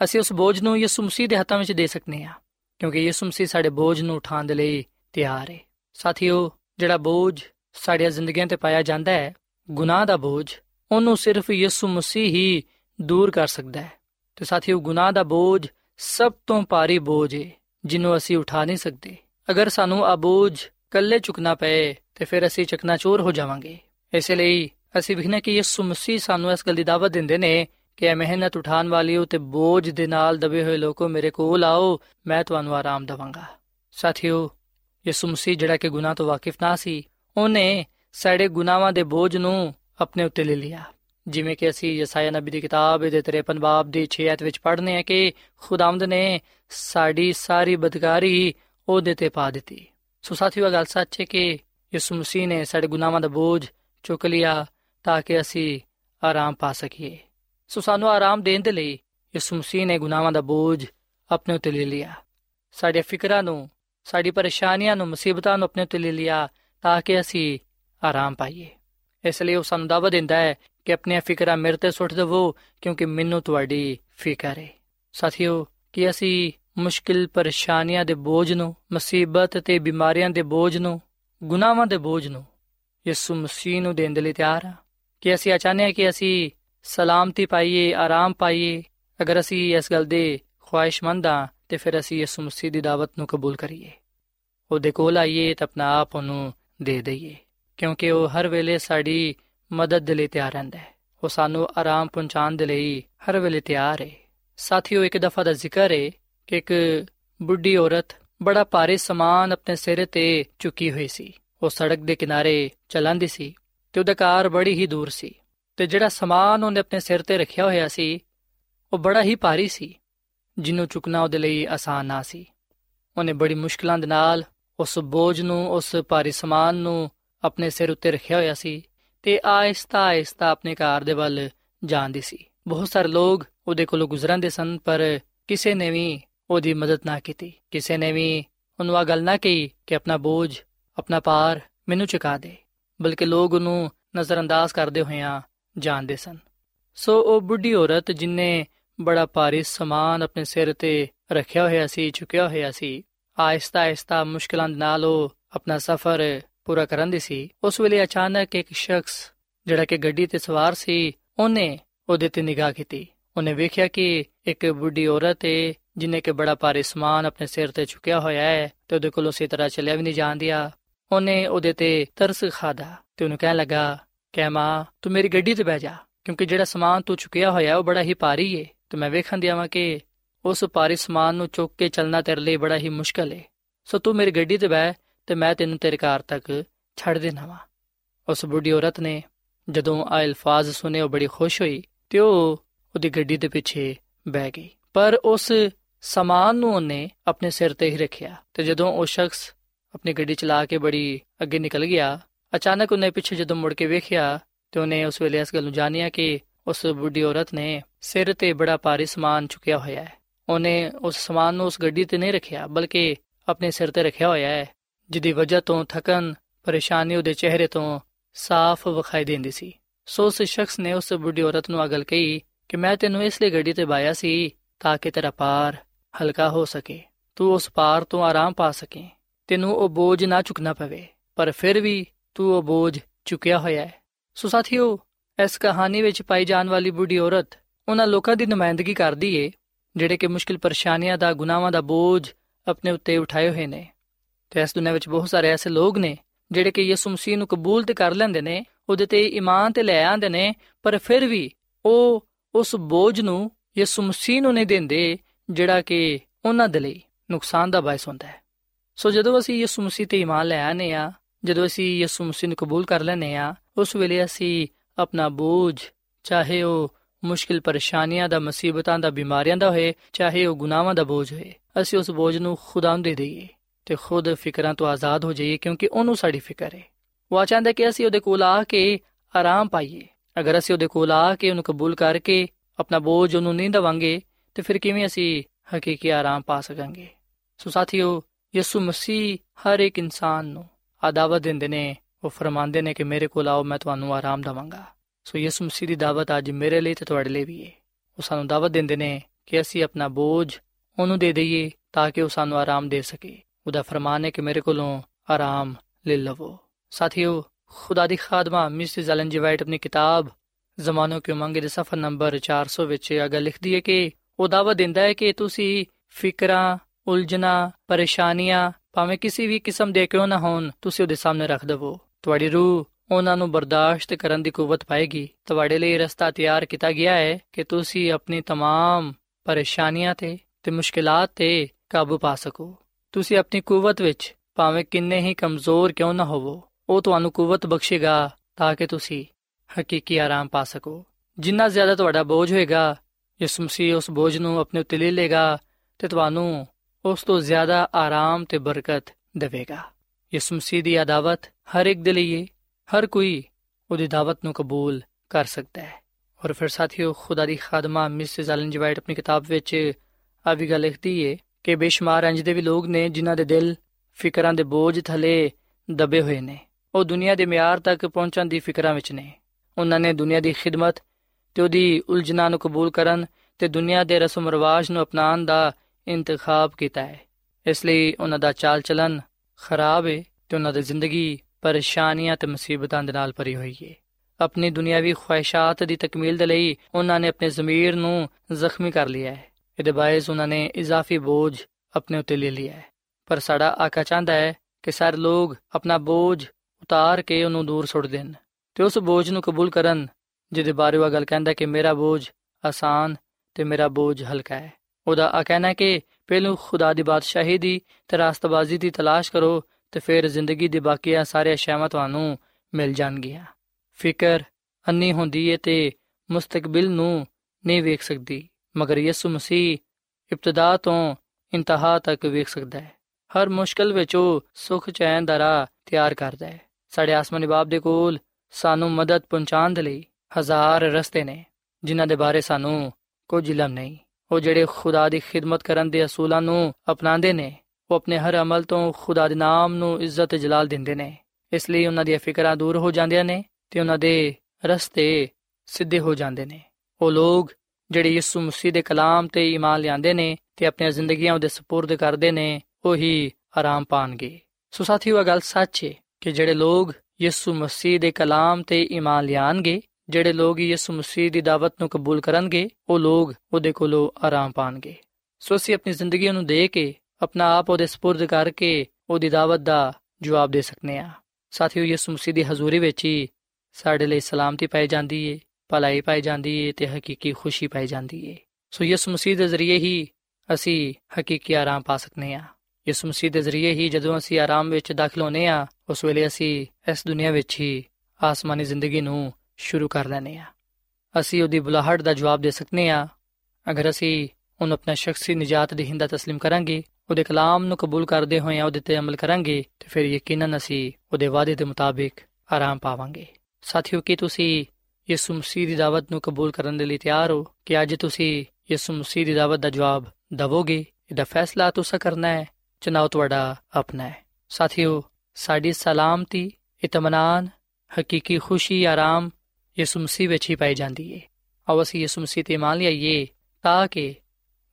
ਅਸੀਂ ਉਸ ਬੋਝ ਨੂੰ ਯਿਸੂ ਮਸੀਹ ਦੇ ਹੱਥਾਂ ਵਿੱਚ ਦੇ ਸਕਨੇ ਆ ਕਿਉਂਕਿ ਯਿਸੂ ਮਸੀਹ ਸਾਡੇ ਬੋਝ ਨੂੰ ਉਠਾਉਣ ਦੇ ਲਈ ਤਿਆਰ ਹੈ। ਸਾਥੀਓ, ਜਿਹੜਾ ਬੋਝ ਸਾਡੀਆਂ ਜ਼ਿੰਦਗੀਆਂ ਤੇ ਪਾਇਆ ਜਾਂਦਾ ਹੈ, ਗੁਨਾਹ ਦਾ ਬੋਝ, ਉਹਨੂੰ ਸਿਰਫ ਯਿਸੂ ਮਸੀਹ ਹੀ ਦੂਰ ਕਰ ਸਕਦਾ ਹੈ। ਤੇ ਸਾਥੀਓ, ਗੁਨਾਹ ਦਾ ਬੋਝ ਸਭ ਤੋਂ ਭਾਰੀ ਬੋਝ ਹੈ, ਜਿਹਨੂੰ ਅਸੀਂ ਉਠਾ ਨਹੀਂ ਸਕਦੇ। ਅਗਰ ਸਾਨੂੰ ਆ ਬੋਝ ਕੱਲੇ ਚੁੱਕਣਾ ਪਏ, ਤੇ ਫਿਰ ਅਸੀਂ ਚਕਨਾਚੂਰ ਹੋ ਜਾਵਾਂਗੇ। ਇਸੇ ਲਈ ਅਸੀਂ ਵਿਖਣਾ ਕਿ ਯਿਸੂ ਮਸੀਹ ਸਾਨੂੰ ਇਸ ਗੱਲ ਦੀ ਦਾਵਤ ਦਿੰਦੇ ਨੇ ਕਿ ਇਹ ਮਿਹਨਤ ਉਠਾਉਣ ਵਾਲਿਓ ਤੇ ਬੋਝ ਦੇ ਨਾਲ ਦਬੇ ਹੋਏ ਲੋਕੋ ਮੇਰੇ ਕੋਲ ਆਓ, ਮੈਂ ਤੁਹਾਨੂੰ ਆਰਾਮ ਦਵਾਂਗਾ। ਸਾਥੀਓ, ਯਿਸੂ ਮਸੀਹ ਜਿਹੜਾ ਕਿ ਗੁਨਾਹ ਤੋਂ ਵਾਕਿਫ ਨਾ ਸੀ, ਉਹਨੇ ਸਾਡੇ ਗੁਨਾਹਾਂ ਦੇ ਬੋਝ ਨੂੰ ਆਪਣੇ ਉੱਤੇ ਲੈ ਲਿਆ। ਜਿਵੇਂ ਕਿ ਅਸੀਂ ਯਸਾਇਆ ਨਬੀ ਦੀ ਕਿਤਾਬ ਦੇ 53 ਬਾਬ ਦੀ 6 ਐਤ ਵਿੱਚ ਪੜ੍ਹਨੇ ਆ ਕਿ ਖੁਦਾਵੰਦ ਨੇ ਸਾਡੀ ਸਾਰੀ ਬਦਕਾਰੀ ਉਹਦੇ ਤੇ ਪਾ ਦਿੱਤੀ। ਸੋ ਸਾਥੀਓ ਗੱਲ ਸੱਚ ਹੈ ਕਿ ਯਿਸੂ ਮਸੀਹ ਨੇ ਸਾਡੇ ਗੁਨਾਹਾਂ ਦਾ ਬੋਝ ਚੁੱਕ ਲਿਆ ਤਾਂ ਕਿ ਅਸੀਂ ਆਰਾਮ ਪਾ ਸਕੀਏ। ਸੋ ਸਾਨੂੰ ਆਰਾਮ ਦੇਣ ਦੇ ਲਈ ਯਿਸੂ ਮਸੀਹ ਨੇ ਗੁਨਾਹਾਂ ਦਾ ਬੋਝ ਆਪਣੇ ਉੱਤੇ ਲੈ ਲਿਆ। ਸਾਡੇ ਫਿਕਰਾਂ ਨੂੰ, ਸਾਡੀ ਪਰੇਸ਼ਾਨੀਆਂ ਨੂੰ, ਮੁਸੀਬਤਾਂ ਨੂੰ ਆਪਣੇ ਉੱਤੇ ਲੈ ਲਿਆ ਤਾਂ ਕਿ ਅਸੀਂ ਆਰਾਮ ਪਾਈਏ। ਇਸ ਲਈ ਉਹ ਸਾਨੂੰ ਦਾਵਾ ਦਿੰਦਾ ਹੈ ਕਿ ਆਪਣੀਆਂ ਫਿਕਰਾਂ ਮੇਰੇ ਤੇ ਸੁੱਟ ਦੇਵੋ ਕਿਉਂਕਿ ਮੈਨੂੰ ਤੁਹਾਡੀ ਫਿਕਰ ਹੈ। ਸਾਥੀਓ, ਕਿ ਅਸੀਂ ਮੁਸ਼ਕਿਲ ਪਰੇਸ਼ਾਨੀਆਂ ਦੇ ਬੋਝ ਨੂੰ, ਮੁਸੀਬਤ ਤੇ ਬਿਮਾਰੀਆਂ ਦੇ ਬੋਝ ਨੂੰ, ਗੁਨਾਹਾਂ ਦੇ ਬੋਝ ਨੂੰ ਯਿਸੂ ਮਸੀਹ ਨੂੰ ਦੇਣ ਦੇ ਲਈ ਤਿਆਰ ਹਾਂ ਕਿ ਅਸੀਂ ਅਚਾਨਕ ਹਾਂ ਕਿ ਅਸੀਂ ਸਲਾਮਤੀ ਪਾਈਏ, ਆਰਾਮ ਪਾਈਏ। ਅਗਰ ਅਸੀਂ ਇਸ ਗੱਲ ਦੇ ਖੁਆਇਸ਼ਮੰਦ ਹਾਂ, ਤੇ ਫਿਰ ਅਸੀਂ ਯਿਸੂ ਮਸੀਹ ਦੀ ਦਾਵਤ ਨੂੰ ਕਬੂਲ ਕਰੀਏ। ਉਹਦੇ ਕੋਲ ਆਈਏ ਤਾਂ ਆਪਣਾ ਆਪ ਉਹਨੂੰ ਦੇ ਦਈਏ। ਕਿਉਂਕਿ ਉਹ ਹਰ ਵੇਲੇ ਸਾਡੀ ਮਦਦ ਦੇ ਲਈ ਤਿਆਰ ਰਹਿੰਦਾ ਹੈ। ਉਹ ਸਾਨੂੰ ਆਰਾਮ ਪਹੁੰਚਾਉਣ ਦੇ ਲਈ ਹਰ ਵੇਲੇ ਤਿਆਰ ਹੈ ਸਾਥੀਓ, ਇੱਕ ਦਫਾ ਦਾ ਜ਼ਿਕਰ ਹੈ ਕਿ ਇੱਕ ਬੁੱਢੀ ਔਰਤ ਬੜਾ ਭਾਰੀ ਸਮਾਨ ਆਪਣੇ ਸਿਰ ਤੇ ਚੁੱਕੀ ਹੋਈ ਸੀ। ਉਹ ਸੜਕ ਦੇ ਕਿਨਾਰੇ ਚਲੰਦੀ ਸੀ ਤੇ ਉਹਦਾ ਕਾਰ ਬੜੀ ਹੀ ਦੂਰ ਸੀ ਤੇ ਜਿਹੜਾ ਸਮਾਨ ਉਹਨੇ ਆਪਣੇ ਸਿਰ ਤੇ ਰੱਖਿਆ ਹੋਇਆ ਸੀ, ਉਹ ਬੜਾ ਹੀ ਭਾਰੀ ਸੀ, ਜਿਹਨੂੰ ਚੁੱਕਣਾ ਉਹਦੇ ਲਈ ਆਸਾਨ ਨਾ ਸੀ। ਉਹਨੇ ਬੜੀ ਮੁਸ਼ਕਲਾਂ ਦੇ ਨਾਲ ਉਸ ਬੋਝ ਨੂੰ, ਉਸ ਭਾਰੀ ਸਮਾਨ ਨੂੰ ਆਪਣੇ ਸਿਰ ਉੱਤੇ ਰੱਖਿਆ ਹੋਇਆ ਸੀ ਤੇ ਆਹਿਸਤਾ ਆਹਿਸਤਾ ਆਪਣੇ ਘਰ ਦੇ ਵੱਲ ਜਾਂਦੀ ਸੀ। ਬਹੁਤ ਸਾਰੇ ਲੋਕ ਉਹਦੇ ਕੋਲੋਂ ਗੁਜ਼ਰਦੇ ਸਨ, ਪਰ ਕਿਸੇ ਨੇ ਵੀ ਉਹਦੀ ਮਦਦ ਨਾ ਕੀਤੀ। ਕਿਸੇ ਨੇ ਵੀ ਉਹਨੂੰ ਆ ਗੱਲ ਨਾ ਕਹੀ ਕਿ ਆਪਣਾ ਬੋਝ ਆਪਣਾ ਪਾਰ ਮੈਨੂੰ ਚੁਕਾ ਦੇ, ਬਲਕਿ ਲੋਕ ਉਹਨੂੰ ਨਜ਼ਰਅੰਦਾਜ਼ ਕਰਦੇ ਹੋਇਆਂ ਜਾਣਦੇ ਸਨ। ਸੋ ਉਹ ਬੁੱਢੀ ਔਰਤ ਜਿਨੇ ਬੜਾ ਭਾਰੀ ਸਮਾਨ ਆਪਣੇ ਸਿਰ ਤੇ ਰੱਖਿਆ ਹੋਇਆ ਸੀ, ਚੁੱਕਿਆ ਹੋਇਆ ਸੀ ਆਹਿਸਤਾ ਆਹਿਸਤਾ ਮੁਸ਼ਕਲਾਂ ਨਾਲ ਉਹ ਆਪਣਾ ਸਫ਼ਰ ਪੂਰਾ ਕਰਨ ਦੀ ਸੀ, ਉਸ ਵੇਲੇ ਅਚਾਨਕ ਇੱਕ ਸ਼ਖਸ ਜਿਹੜਾ ਕਿ ਗੱਡੀ ਤੇ ਸਵਾਰ ਸੀ, ਉਹਨੇ ਉਹਦੇ ਤੇ ਨਿਗਾਹ ਕੀਤੀ। ਉਹਨੇ ਵੇਖਿਆ ਕਿ ਇੱਕ ਬੁੱਢੀ ਔਰਤ ਹੈ ਜਿਨੇ ਕਿ ਬੜਾ ਭਾਰੀ ਸਮਾਨ ਆਪਣੇ ਸਿਰ ਤੇ ਚੁੱਕਿਆ ਹੋਇਆ ਹੈ ਤੇ ਉਹਦੇ ਕੋਲ ਉਸੇ ਤਰ੍ਹਾਂ ਚੱਲਿਆ ਵੀ ਨਹੀਂ ਜਾਂਦਿਆ ਉਹਨੇ ਉਹਦੇ ਤੇ ਤਰਸ ਖਾਦਾ ਤੇ ਉਹਨੂੰ ਕਹਿਣ ਲੱਗਾ ਕਿ ਮਾਂ, ਤੂੰ ਮੇਰੀ ਗੱਡੀ ਤੇ ਬਹਿ ਜਾ, ਕਿਉਂਕਿ ਜਿਹੜਾ ਸਮਾਨ ਤੂੰ ਚੁੱਕਿਆ ਹੋਇਆ ਉਹ ਬੜਾ ਹੀ ਭਾਰੀ ਹੈ ਤੇ ਮੈਂ ਵੇਖਣ ਦਿਆ ਵਾਂ ਕਿ ਉਸ ਭਾਰੀ ਸਮਾਨ ਨੂੰ ਚੁੱਕ ਕੇ ਚੱਲਣਾ ਤੇਰੇ ਲਈ ਬੜਾ ਹੀ ਮੁਸ਼ਕਲ ਹੈ ਸੋ ਤੂੰ ਮੇਰੀ ਗੱਡੀ ਤੇ ਬਹਿ ਤੇ ਮੈਂ ਤੈਨੂੰ ਤੇਰੇ ਘਰ ਤੱਕ ਛੱਡ ਦੇਣਾ ਵਾ। ਉਸ ਬੁੱਢੀ ਔਰਤ ਨੇ ਜਦੋਂ ਆ ਅਲਫਾਜ਼ ਸੁਨੇ ਉਹ ਬੜੀ ਖੁਸ਼ ਹੋਈ ਤੇ ਉਹ ਉਹਦੀ ਗੱਡੀ ਦੇ ਪਿੱਛੇ ਬਹਿ ਗਈ। ਪਰ ਉਸ ਸਮਾਨ ਨੂੰ ਉਹਨੇ ਆਪਣੇ ਸਿਰ ਤੇ ਹੀ ਰੱਖਿਆ ਤੇ ਜਦੋਂ ਉਹ ਸ਼ਖਸ ਆਪਣੀ ਗੱਡੀ ਚਲਾ ਕੇ ਬੜੀ ਅੱਗੇ ਨਿਕਲ ਗਿਆ ਅਚਾਨਕ ਉਹਨੇ ਪਿੱਛੇ ਜਦੋਂ ਮੁੜ ਕੇ ਵੇਖਿਆ ਤੇ ਉਹਨੇ ਉਸ ਵੇਲੇ ਇਸ ਗੱਲ ਨੂੰ ਜਾਣਿਆ ਕਿ ਉਸ ਬੁੱਢੀ ਔਰਤ ਨੇ ਸਿਰ ਤੇ ਬੜਾ ਭਾਰੀ ਸਮਾਨ ਚੁੱਕਿਆ ਹੋਇਆ ਹੈ ਉਹਨੇ ਉਸ ਸਮਾਨ ਨੂੰ ਉਸ ਗੱਡੀ ਤੇ ਨਹੀਂ ਰੱਖਿਆ ਬਲਕਿ ਆਪਣੇ ਸਿਰ ਤੇ ਰੱਖਿਆ ਹੋਇਆ ਹੈ ਜਿਹਦੀ ਵਜ੍ਹਾ ਤੋਂ ਥਕਨ ਪਰੇਸ਼ਾਨੀ ਉਹਦੇ ਚਿਹਰੇ ਤੋਂ ਸਾਫ਼ ਵਿਖਾਈ ਦਿੰਦੀ ਸੀ ਸੋ ਉਸ ਸ਼ਖਸ ਨੇ ਉਸ ਬੁੱਢੀ ਔਰਤ ਨੂੰ ਅਗਲ ਕਹੀ ਕਿ ਮੈਂ ਤੈਨੂੰ ਇਸ ਲਈ ਗੱਡੀ ਤੇ ਬਾਇਆ ਸੀ ਤਾਂ ਕਿ ਤੇਰਾ ਪਾਰ ਹਲਕਾ ਹੋ ਸਕੇ ਤੂੰ ਉਸ ਪਾਰ ਤੋਂ ਆਰਾਮ ਪਾ ਸਕੇ ਤੈਨੂੰ ਉਹ ਬੋਝ ਨਾ ਚੁੱਕਣਾ ਪਵੇ, ਪਰ ਫਿਰ ਵੀ ਤੂੰ ਉਹ ਬੋਝ ਚੁੱਕਿਆ ਹੋਇਆ ਹੈ। ਸੋ ਸਾਥੀਓ, ਇਸ ਕਹਾਣੀ ਵਿੱਚ ਪਾਈ ਜਾਣ ਵਾਲੀ ਬੁੱਢੀ ਔਰਤ ਉਹਨਾਂ ਲੋਕਾਂ ਦੀ ਨੁਮਾਇੰਦਗੀ ਕਰਦੀ ਏ, ਜਿਹੜੇ ਕਿ ਮੁਸ਼ਕਿਲ ਪਰੇਸ਼ਾਨੀਆਂ ਦਾ, ਗੁਨਾਹਾਂ ਦਾ ਬੋਝ ਆਪਣੇ ਉੱਤੇ ਉਠਾਏ ਹੋਏ ਨੇ। ਤੇ ਇਸ ਦੁਨੀਆਂ ਵਿੱਚ ਬਹੁਤ ਸਾਰੇ ਐਸੇ ਲੋਕ ਨੇ, ਜਿਹੜੇ ਕਿ ਯਿਸੂ ਮਸੀਹ ਨੂੰ ਕਬੂਲ ਤੇ ਕਰ ਲੈਂਦੇ ਨੇ, ਉਹਦੇ ਤੇ ਈਮਾਨ ਤੇ ਲੈ ਆਂਦੇ ਨੇ, ਪਰ ਫਿਰ ਵੀ ਉਹ ਉਸ ਬੋਝ ਨੂੰ ਯਿਸੂ ਮਸੀਹ ਨੂੰ ਨਹੀਂ ਦਿੰਦੇ, ਜਿਹੜਾ ਕਿ ਉਹਨਾਂ ਦੇ ਲਈ ਨੁਕਸਾਨ ਦਾ ਬਾਇਸ ਹੁੰਦਾ ਹੈ। ਸੋ ਜਦੋਂ ਅਸੀਂ ਯਿਸੂ ਮਸੀਹ ਤੇ ਈਮਾਨ ਲੈ ਆਨੇ ਆ ਜਦੋਂ ਅਸੀਂ ਯਿਸੂ ਮਸੀਹ ਨੂੰ ਕਬੂਲ ਕਰ ਲੈਨੇ ਆ ਉਸ ਵੇਲੇ ਅਸੀਂ ਆਪਣਾ ਬੋਝ, ਚਾਹੇ ਉਹ ਮੁਸ਼ਕਿਲ ਪਰੇਸ਼ਾਨੀਆਂ ਦਾ, ਮੁਸੀਬਤਾਂ ਦਾ, ਬਿਮਾਰੀਆਂ ਦਾ ਹੋਏ, ਚਾਹੇ ਉਹ ਗੁਨਾਹਾਂ ਦਾ ਬੋਝ ਹੋਏ, ਅਸੀਂ ਉਸ ਬੋਝ ਨੂੰ ਖੁਦਾ ਨੂੰ ਦੇ ਦਈਏ ਤੇ ਖੁਦ ਫਿਕਰਾਂ ਤੋਂ ਆਜ਼ਾਦ ਹੋ ਜਾਈਏ ਕਿਉਂਕਿ ਉਹਨੂੰ ਸਾਡੀ ਫਿਕਰ ਹੈ। ਉਹ ਚਾਹੁੰਦਾ ਕਿ ਅਸੀਂ ਉਹਦੇ ਕੋਲ ਆ ਕੇ ਆਰਾਮ ਪਾਈਏ। ਅਗਰ ਅਸੀਂ ਉਹਦੇ ਕੋਲ ਆ ਕੇ ਉਹਨੂੰ ਕਬੂਲ ਕਰਕੇ ਆਪਣਾ ਬੋਝ ਉਹਨੂੰ ਨਹੀਂ ਦਵਾਂਗੇ, ਤੇ ਫਿਰ ਕਿਵੇਂ ਅਸੀਂ ਹਕੀਕੀ ਆਰਾਮ ਪਾ ਸਕਾਂਗੇ? ਸੋ ਸਾਥੀਓ ਯਿਸੂ ਮਸੀਹ ਹਰ ਇੱਕ ਇਨਸਾਨ ਨੂੰ ਆਦਾਵਤ ਦਿੰਦੇ ਨੇ, ਉਹ ਫਰਮਾਉਂਦੇ ਨੇ ਕਿ ਮੇਰੇ ਕੋਲ ਆਓ, ਮੈਂ ਤੁਹਾਨੂੰ ਆਰਾਮ ਦਵਾਂਗਾ। ਸੋ ਯਿਸੂ ਮਸੀਹ ਦੀ ਦਾਵਤ ਅੱਜ ਮੇਰੇ ਲਈ ਤੇ ਤੁਹਾਡੇ ਲਈ ਵੀ ਹੈ ਉਹ ਸਾਨੂੰ ਦਾਵਤ ਦਿੰਦੇ ਨੇ ਕਿ ਅਸੀਂ ਆਪਣਾ ਬੋਝ ਉਹਨੂੰ ਦੇ ਦਈਏ ਤਾਂ ਕਿ ਉਹ ਸਾਨੂੰ ਆਰਾਮ ਦੇ ਸਕੇ। ਉਹਦਾ ਫਰਮਾਨ ਹੈ ਕਿ ਮੇਰੇ ਕੋਲੋਂ ਆਰਾਮ ਲੈ ਲਵੋ। ਸਾਥੀਓ, ਖੁਦਾ ਦੀ ਖਾਦਮਾ ਮਿਸਿਸ ਐਲਨ ਜੀ ਵਾਈਟ ਆਪਣੀ ਕਿਤਾਬ ਜ਼ਮਾਨੋ ਕੀ ਉਮੰਗ ਦੇ ਸਫਾ ਨੰਬਰ 400 ਵਿੱਚ ਅਗਾ ਲਿਖਦੀ ਹੈ ਕਿ ਉਹ ਦਾਵਤ ਦਿੰਦਾ ਹੈ ਕਿ ਤੁਸੀਂ ਫਿਕਰਾਂ ਉਲਝਣਾ ਪਰੇਸ਼ਾਨੀਆਂ ਭਾਵੇਂ ਕਿਸੇ ਵੀ ਕਿਸਮ ਦੇ ਕਿਉਂ ਨਾ ਹੋਣ ਤੁਸੀਂ ਉਹਦੇ ਸਾਹਮਣੇ ਰੱਖ ਦਵੋ ਤੁਹਾਡੀ ਰੂਹ ਉਹਨਾਂ ਨੂੰ ਬਰਦਾਸ਼ਤ ਕਰਨ ਦੀ ਕੂਵਤ ਪਾਏਗੀ ਤੁਹਾਡੇ ਲਈ ਰਸਤਾ ਤਿਆਰ ਕੀਤਾ ਗਿਆ ਹੈ ਕਿ ਤੁਸੀਂ ਆਪਣੀ तमाम ਪਰੇਸ਼ਾਨੀਆਂ ਤੇ ਤੇ ਮੁਸ਼ਕਿਲਾਂ ਤੇ ਕਾਬੂ ਪਾ ਸਕੋ ਤੁਸੀਂ ਆਪਣੀ ਕੂਵਤ ਵਿੱਚ ਭਾਵੇਂ ਕਿੰਨੇ ਹੀ ਕਮਜ਼ੋਰ ਕਿਉਂ ਨਾ ਹੋਵੋ ਉਹ ਤੁਹਾਨੂੰ ਕੂਵਤ ਬਖਸ਼ੇਗਾ ਤਾਂ ਕਿ ਤੁਸੀਂ ਹਕੀਕੀ ਆਰਾਮ ਪਾ ਸਕੋ ਜਿੰਨਾ ਜ਼ਿਆਦਾ ਤੁਹਾਡਾ ਬੋਝ ਹੋਏਗਾ ਯਿਸੂ ਮਸੀਹ ਉਸ ਬੋਝ ਨੂੰ ਆਪਣੇ ਉੱਤੇ ਲੈ ਲੇਗਾ ਤੇ ਤੁਹਾਨੂੰ ਉਸ ਤੋਂ ਜ਼ਿਆਦਾ ਆਰਾਮ ਤੇ ਬਰਕਤ ਦੇਵੇਗਾ। ਯਿਸੂ ਮਸੀਹ ਦੀ ਦਾਵਤ ਹਰ ਇੱਕ ਦੇ ਲਈ ਹਰ ਕੋਈ ਉਹਦੀ ਦਾਵਤ ਨੂੰ ਕਬੂਲ ਕਰ ਸਕਦਾ ਹੈ। ਔਰ ਫਿਰ ਸਾਥੀਓ, ਖੁਦਾ ਦੀ ਖਾਦਮਾ ਮਿਸਿਸ ਐਲਨ ਜੀ ਵਾਈਟ ਆਪਣੀ ਕਿਤਾਬ ਵਿੱਚ ਆ ਵੀ ਗੱਲ ਲਿਖਦੀ ਏ ਕਿ ਬੇਸ਼ੁਮਾਰ ਇੰਜ ਦੇ ਵੀ ਲੋਕ ਨੇ ਜਿਨ੍ਹਾਂ ਦੇ ਦਿਲ ਫਿਕਰਾਂ ਦੇ ਬੋਝ ਥਲੇ ਦਬੇ ਹੋਏ ਨੇ। ਉਹ ਦੁਨੀਆ ਦੇ ਮਿਆਰ ਤੱਕ ਪਹੁੰਚਣ ਦੀ ਫਿਕਰਾਂ ਵਿੱਚ ਨੇ। ਉਹਨਾਂ ਨੇ ਦੁਨੀਆ ਦੀ ਖਿਦਮਤ ਤੇ ਉਹਦੀ ਉਲਝਣਾਂ ਨੂੰ ਕਬੂਲ ਕਰਨ ਤੇ ਦੁਨੀਆ ਦੇ ਰਸਮ ਰਿਵਾਜ ਨੂੰ ਅਪਣਾਉਣ ਦਾ ਇੰਤਖਾਬ ਕੀਤਾ ਹੈ ਇਸ ਲਈ ਉਹਨਾਂ ਦਾ ਚਾਲ ਚਲਨ ਖਰਾਬ ਹੈ ਤੇ ਉਹਨਾਂ ਦੀ ਜ਼ਿੰਦਗੀ ਪਰੇਸ਼ਾਨੀਆਂ ਤੇ ਮੁਸੀਬਤਾਂ ਦੇ ਨਾਲ ਭਰੀ ਹੋਈ ਹੈ ਆਪਣੀ ਦੁਨਿਆਵੀ ਖੁਆਇਸ਼ਾਤ ਦੀ ਤਕਮੀਲ ਦੇ ਲਈ ਉਹਨਾਂ ਨੇ ਆਪਣੇ ਜ਼ਮੀਰ ਨੂੰ ਜ਼ਖਮੀ ਕਰ ਲਿਆ ਹੈ ਇਹਦੇ ਬਾਇਸ ਉਹਨਾਂ ਨੇ ਇਜ਼ਾਫੀ ਬੋਝ ਆਪਣੇ ਉੱਤੇ ਲੈ ਲਿਆ ਹੈ ਪਰ ਸਾਡਾ ਆਕਾ ਚਾਹੁੰਦਾ ਹੈ ਕਿ ਸਾਰੇ ਲੋਕ ਆਪਣਾ ਬੋਝ ਉਤਾਰ ਕੇ ਉਹਨੂੰ ਦੂਰ ਸੁੱਟ ਦੇਣ ਤੇ ਉਸ ਬੋਝ ਨੂੰ ਕਬੂਲ ਕਰਨ ਜਿਹਦੇ ਬਾਰੇ ਉਹ ਗੱਲ ਕਹਿੰਦਾ ਕਿ ਮੇਰਾ ਬੋਝ ਆਸਾਨ ਤੇ ਮੇਰਾ ਬੋਝ ਹਲਕਾ ਹੈ ਉਹਦਾ ਆ ਕਹਿਣਾ ਕਿ ਪਹਿਲੂ ਖੁਦਾ ਦੀ ਬਾਦਸ਼ਾਹੀ ਦੀ ਤੇ ਰਾਸਤਬਾਜ਼ੀ ਦੀ ਤਲਾਸ਼ ਕਰੋ ਤੇ ਫਿਰ ਜ਼ਿੰਦਗੀ ਦੇ ਬਾਕੀਆਂ ਸਾਰੇ ਅਸ਼ਿਆਵਾਂ ਤੁਹਾਨੂੰ ਮਿਲ ਜਾਣਗੀਆਂ। ਫਿਕਰ ਅੰਨੀ ਹੁੰਦੀ ਏ ਤੇ ਮੁਸਤਕਬਲ ਨੂੰ ਨਹੀਂ ਵੇਖ ਸਕਦੀ, ਮਗਰ ਯਿਸੂ ਮਸੀਹ ਇਬਤਦਾ ਤੋਂ ਇੰਤਹਾ ਤੱਕ ਵੇਖ ਸਕਦਾ ਹੈ। ਹਰ ਮੁਸ਼ਕਲ ਵਿੱਚ ਉਹ ਸੁਖ ਚੈਨ ਦਾ ਰਾਹ ਤਿਆਰ ਕਰਦਾ ਹੈ। ਸਾਡੇ ਆਸਮਾਨੀ ਬਾਪ ਦੇ ਕੋਲ ਸਾਨੂੰ ਮਦਦ ਪਹੁੰਚਾਉਣ ਦੇ ਲਈ ਹਜ਼ਾਰ ਰਸਤੇ ਨੇ, ਜਿਨ੍ਹਾਂ ਦੇ ਬਾਰੇ ਸਾਨੂੰ ਕੁਝ ਇਲਮ ਨਹੀਂ। ਉਹ ਜਿਹੜੇ ਖੁਦਾ ਦੀ ਖਿਦਮਤ ਕਰਨ ਦੇ ਅਸੂਲਾਂ ਨੂੰ ਅਪਣਾਉਂਦੇ ਨੇ ਉਹ ਆਪਣੇ ਹਰ ਅਮਲ ਤੋਂ ਖੁਦਾ ਦੇ ਨਾਮ ਨੂੰ ਇੱਜ਼ਤ ਤੇ ਜਲਾਲ ਦਿੰਦੇ ਨੇ ਇਸ ਲਈ ਉਹਨਾਂ ਦੀਆਂ ਫਿਕਰਾਂ ਦੂਰ ਹੋ ਜਾਂਦੀਆਂ ਨੇ ਤੇ ਉਹਨਾਂ ਦੇ ਰਸਤੇ ਸਿੱਧੇ ਹੋ ਜਾਂਦੇ ਨੇ ਉਹ ਲੋਕ ਜਿਹੜੇ ਯਿਸੂ ਮਸੀਹ ਦੇ ਕਲਾਮ ਤੇ ਈਮਾਨ ਲਿਆਂਦੇ ਨੇ ਤੇ ਆਪਣੀਆਂ ਜ਼ਿੰਦਗੀਆਂ ਉਹਦੇ سپرد ਕਰਦੇ ਨੇ ਉਹੀ ਆਰਾਮ ਪਾਣਗੇ ਸੋ ਸਾਥੀਓ ਇਹ ਗੱਲ ਸੱਚ ਹੈ ਕਿ ਜਿਹੜੇ ਲੋਕ ਯਿਸੂ ਮਸੀਹ ਦੇ ਕਲਾਮ ਤੇ ਈਮਾਨ ਲਿਆਣਗੇ ਜਿਹੜੇ ਲੋਕ ਯਿਸੂ ਮਸੀਹ ਦੀ ਦਾਵਤ ਨੂੰ ਕਬੂਲ ਕਰਨਗੇ ਉਹ ਲੋਕ ਉਹਦੇ ਕੋਲੋਂ ਆਰਾਮ ਪਾਣਗੇ ਸੋ ਅਸੀਂ ਆਪਣੀ ਜ਼ਿੰਦਗੀ ਨੂੰ ਦੇ ਕੇ ਆਪਣਾ ਆਪ ਉਹਦੇ سپرد ਕਰਕੇ ਉਹਦੀ ਦਾਵਤ ਦਾ ਜਵਾਬ ਦੇ ਸਕਨੇ ਆ ਸਾਥੀਓ ਯਿਸੂ ਮਸੀਹ ਦੀ ਹਜ਼ੂਰੀ ਵਿੱਚ ਹੀ ਸਾਡੇ ਲਈ ਸਲਾਮਤੀ ਪਾਈ ਜਾਂਦੀ ਏ ਭਲਾਈ ਪਾਈ ਜਾਂਦੀ ਏ ਤੇ ਹਕੀਕੀ ਖੁਸ਼ੀ ਪਾਈ ਜਾਂਦੀ ਏ ਸੋ ਯਿਸੂ ਮਸੀਹ ਦੇ ਜ਼ਰੀਏ ਹੀ ਅਸੀਂ ਹਕੀਕੀ ਆਰਾਮ ਪਾ ਸਕਨੇ ਆ ਯਿਸੂ ਮਸੀਹ ਦੇ ਜ਼ਰੀਏ ਹੀ ਜਦੋਂ ਅਸੀਂ ਆਰਾਮ ਵਿੱਚ ਦਾਖਲ ਹੋਨੇ ਆ ਉਸ ਵੇਲੇ ਅਸੀਂ ਇਸ ਦੁਨੀਆ ਵਿੱਚ ਹੀ ਆਸਮਾਨੀ ਜ਼ਿੰਦਗੀ ਨੂੰ ਸ਼ੁਰੂ ਕਰ ਲੈਨੇ ਆ ਅਸੀਂ ਉਹਦੀ ਬੁਲਾਹਟ ਦਾ ਜਵਾਬ ਦੇ ਸਕਨੇ ਆ ਅਗਰ ਅਸੀਂ ਉਹਨੂੰ ਆਪਣਾ ਸ਼ਖਸੀ ਨਜਾਤ ਦੀ ਹਿੰਦਾ تسلیم ਕਰਾਂਗੇ ਉਹਦੇ ਕਲਾਮ ਨੂੰ ਕਬੂਲ ਕਰਦੇ ਹੋਏ ਉਹਦੇ ਤੇ ਅਮਲ ਕਰਾਂਗੇ ਤੇ ਫਿਰ ਯਕੀਨਨ ਅਸੀਂ ਉਹਦੇ ਵਾਅਦੇ ਦੇ ਮੁਤਾਬਿਕ ਆਰਾਮ ਪਾਵਾਂਗੇ ਸਾਥੀਓ ਕੀ ਤੁਸੀਂ ਯਿਸੂ ਮਸੀਹ ਦੀ ਦਾਵਤ ਨੂੰ ਕਬੂਲ ਕਰਨ ਦੇ ਲਈ ਤਿਆਰ ਹੋ ਕਿ ਅੱਜ ਤੁਸੀਂ ਯਿਸੂ ਮਸੀਹ ਦੀ ਦਾਵਤ ਦਾ ਜਵਾਬ ਦਵੋਗੇ ਇਹਦਾ ਫੈਸਲਾ ਤੁਸੀਂ ਕਰਨਾ ਹੈ ਚਨਾਉ ਤੁਹਾਡਾ ਆਪਣਾ ਹੈ ਸਾਥੀਓ ਸਾਡੀ ਸਲਾਮਤੀ ਇਤਮਾਨਾਨ ਹਕੀਕੀ ਖੁਸ਼ੀ ਆਰਾਮ ਯਿਸੂ ਮਸੀਹ ਵਿੱਚ ਹੀ ਪਾਈ ਜਾਂਦੀ ਹੈ ਆਓ ਅਸੀਂ ਯਿਸੂ ਮਸੀਹ ਤੇ ਮੰਨ ਲਈਏ ਤਾਂ ਕਿ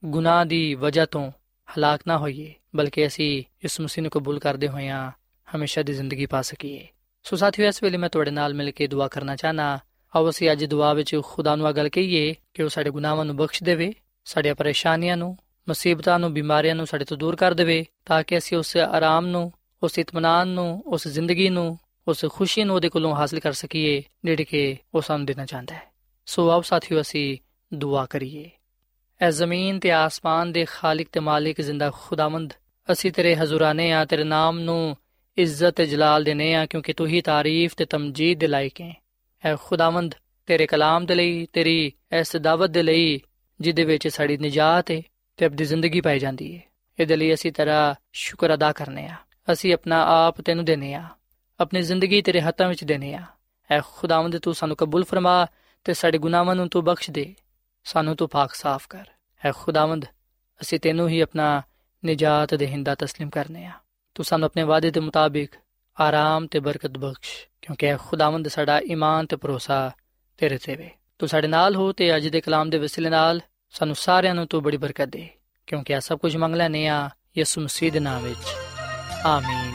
ਗੁਨਾਹ ਦੀ ਵਜ੍ਹਾ ਤੋਂ ਹਲਾਕ ਨਾ ਹੋਈਏ, ਬਲਕਿ ਅਸੀਂ ਯਿਸੂ ਮਸੀਹ ਨੂੰ ਕਬੂਲ ਕਰਦੇ ਹੋਇਆਂ ਹਮੇਸ਼ਾ ਦੀ ਜ਼ਿੰਦਗੀ ਪਾ ਸਕੀਏ। ਸੋ ਸਾਥੀਓ, ਇਸ ਵੇਲੇ ਮੈਂ ਤੁਹਾਡੇ ਨਾਲ ਮਿਲ ਕੇ ਦੁਆ ਕਰਨਾ ਚਾਹਨਾ। ਆਓ ਅਸੀਂ ਅੱਜ ਦੁਆ ਵਿੱਚ ਖੁਦਾ ਨੂੰ ਅਗਲ ਕਹੀਏ ਕਿ ਉਹ ਸਾਡੇ ਗੁਨਾਹਾਂ ਨੂੰ ਬਖਸ਼ ਦੇਵੇ, ਸਾਡੀਆਂ ਪਰੇਸ਼ਾਨੀਆਂ ਨੂੰ, ਮੁਸੀਬਤਾਂ ਨੂੰ, ਬਿਮਾਰੀਆਂ ਨੂੰ ਸਾਡੇ ਤੋਂ ਦੂਰ ਕਰ ਦੇਵੇ, ਤਾਂ ਕਿ ਅਸੀਂ ਉਸ ਆਰਾਮ ਨੂੰ, ਉਸ ਇਤਮਾਨਾਨ ਨੂੰ, ਉਸ ਜ਼ਿੰਦਗੀ ਨੂੰ ਉਸ ਖੁਸ਼ੀ ਨੂੰ ਉਹਦੇ ਕੋਲੋਂ ਹਾਸਲ ਕਰ ਸਕੀਏ, ਜਿਹੜੀ ਕਿ ਉਹ ਸਾਨੂੰ ਦੇਣਾ ਚਾਹੁੰਦਾ ਹੈ। ਸੋ ਆਓ ਸਾਥੀਓ, ਅਸੀਂ ਦੁਆ ਕਰੀਏ। ਐ ਜ਼ਮੀਨ ਤੇ ਆਸਮਾਨ ਦੇ ਖਾਲਕ ਤੇ ਮਾਲਿਕ ਜ਼ਿੰਦਾ ਖੁਦਾਵੰਦ, ਅਸੀਂ ਤੇਰੇ ਹਜ਼ੂਰਾਨੇ ਆ, ਤੇਰੇ ਨਾਮ ਨੂੰ ਇੱਜ਼ਤ ਤੇ ਜਲਾਲ ਦੇਨੇ ਆ, ਕਿਉਂਕਿ ਤੂੰ ਹੀ ਤਾਰੀਫ ਤੇ ਤਮਜੀਦ ਦੇ ਲਾਇਕ ਹੈ। ਐ ਖੁਦਾਵੰਦ, ਤੇਰੇ ਕਲਾਮ ਦੇ ਲਈ, ਤੇਰੀ ਇਸ ਦਾਵਤ ਦੇ ਲਈ, ਜਿਹਦੇ ਵਿੱਚ ਸਾਡੀ ਨਜਾਤ ਹੈ ਤੇ ਅਬਦੀ ਜ਼ਿੰਦਗੀ ਪਾਈ ਜਾਂਦੀ ਹੈ ਇਹਦੇ ਲਈ ਅਸੀਂ ਤੇਰਾ ਸ਼ੁਕਰ ਅਦਾ ਕਰਨੇ ਆ। ਅਸੀਂ ਆਪਣਾ ਆਪ ਤੈਨੂੰ ਦੇਨੇ ਆ। ਆਪਣੀ ਜ਼ਿੰਦਗੀ ਤੇਰੇ ਹੱਥਾਂ ਵਿੱਚ ਦੇਨੇ ਆ ਐ ਖੁਦਾਵੰਦ ਤੂੰ ਸਾਨੂੰ ਕਬੂਲ ਫਰਮਾ ਤੇ ਸਾਡੇ ਗੁਨਾਹਾਂ ਨੂੰ ਤੂੰ ਬਖਸ਼ ਦੇ ਸਾਨੂੰ ਤੂੰ ਪਾਕ ਸਾਫ਼ ਕਰ ਐ ਖੁਦਾਵੰਦ ਅਸੀਂ ਤੈਨੂੰ ਹੀ ਆਪਣਾ ਨਜਾਤ ਦੇ ਹਿੰਦਾ تسلیم ਕਰਨੇ ਆ ਤੂੰ ਸਾਨੂੰ ਆਪਣੇ ਵਾਅਦੇ ਦੇ ਮੁਤਾਬਿਕ ਆਰਾਮ ਤੇ ਬਰਕਤ ਬਖਸ਼ ਕਿਉਂਕਿ ਐ ਖੁਦਾਵੰਦ ਸਾਡਾ ਈਮਾਨ ਤੇ ਭਰੋਸਾ ਤੇਰੇ ਤੇ ਵੇ ਤੂੰ ਸਾਡੇ ਨਾਲ ਹੋ ਤੇ ਅੱਜ ਦੇ ਕਲਾਮ ਦੇ ਵਸਿਲੇ ਨਾਲ ਸਾਨੂੰ ਸਾਰਿਆਂ ਨੂੰ ਤੂੰ ਬੜੀ ਬਰਕਤ ਦੇ ਕਿਉਂਕਿ ਇਹ ਸਭ ਕੁਝ ਮੰਗ ਲੈਨੇ ਆ ਯਿਸੂ ਮਸੀਹ ਦੇ ਨਾਮ ਵਿੱਚ ਆਮੀਨ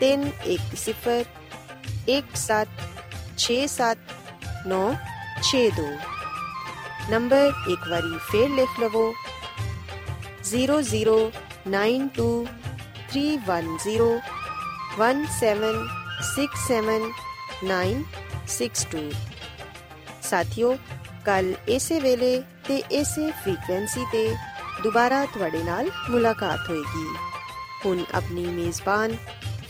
310 1767 ਨੰਬਰ ਇੱਕ ਵਾਰੀ ਫੇਰ ਲਿਖ ਲਵੋ। 0092311767962 ਸਾਥਿਓ, ਕੱਲ ਇਸੇ ਵੇਲੇ ਤੇ ਇਸੇ ਫ੍ਰੀਕਵੈਂਸੀ ਤੇ ਦੁਬਾਰਾ ਤੁਹਾਡੇ ਨਾਲ ਮੁਲਾਕਾਤ ਹੋਏਗੀ। ਹੁਣ ਆਪਣੀ ਮੇਜ਼ਬਾਨ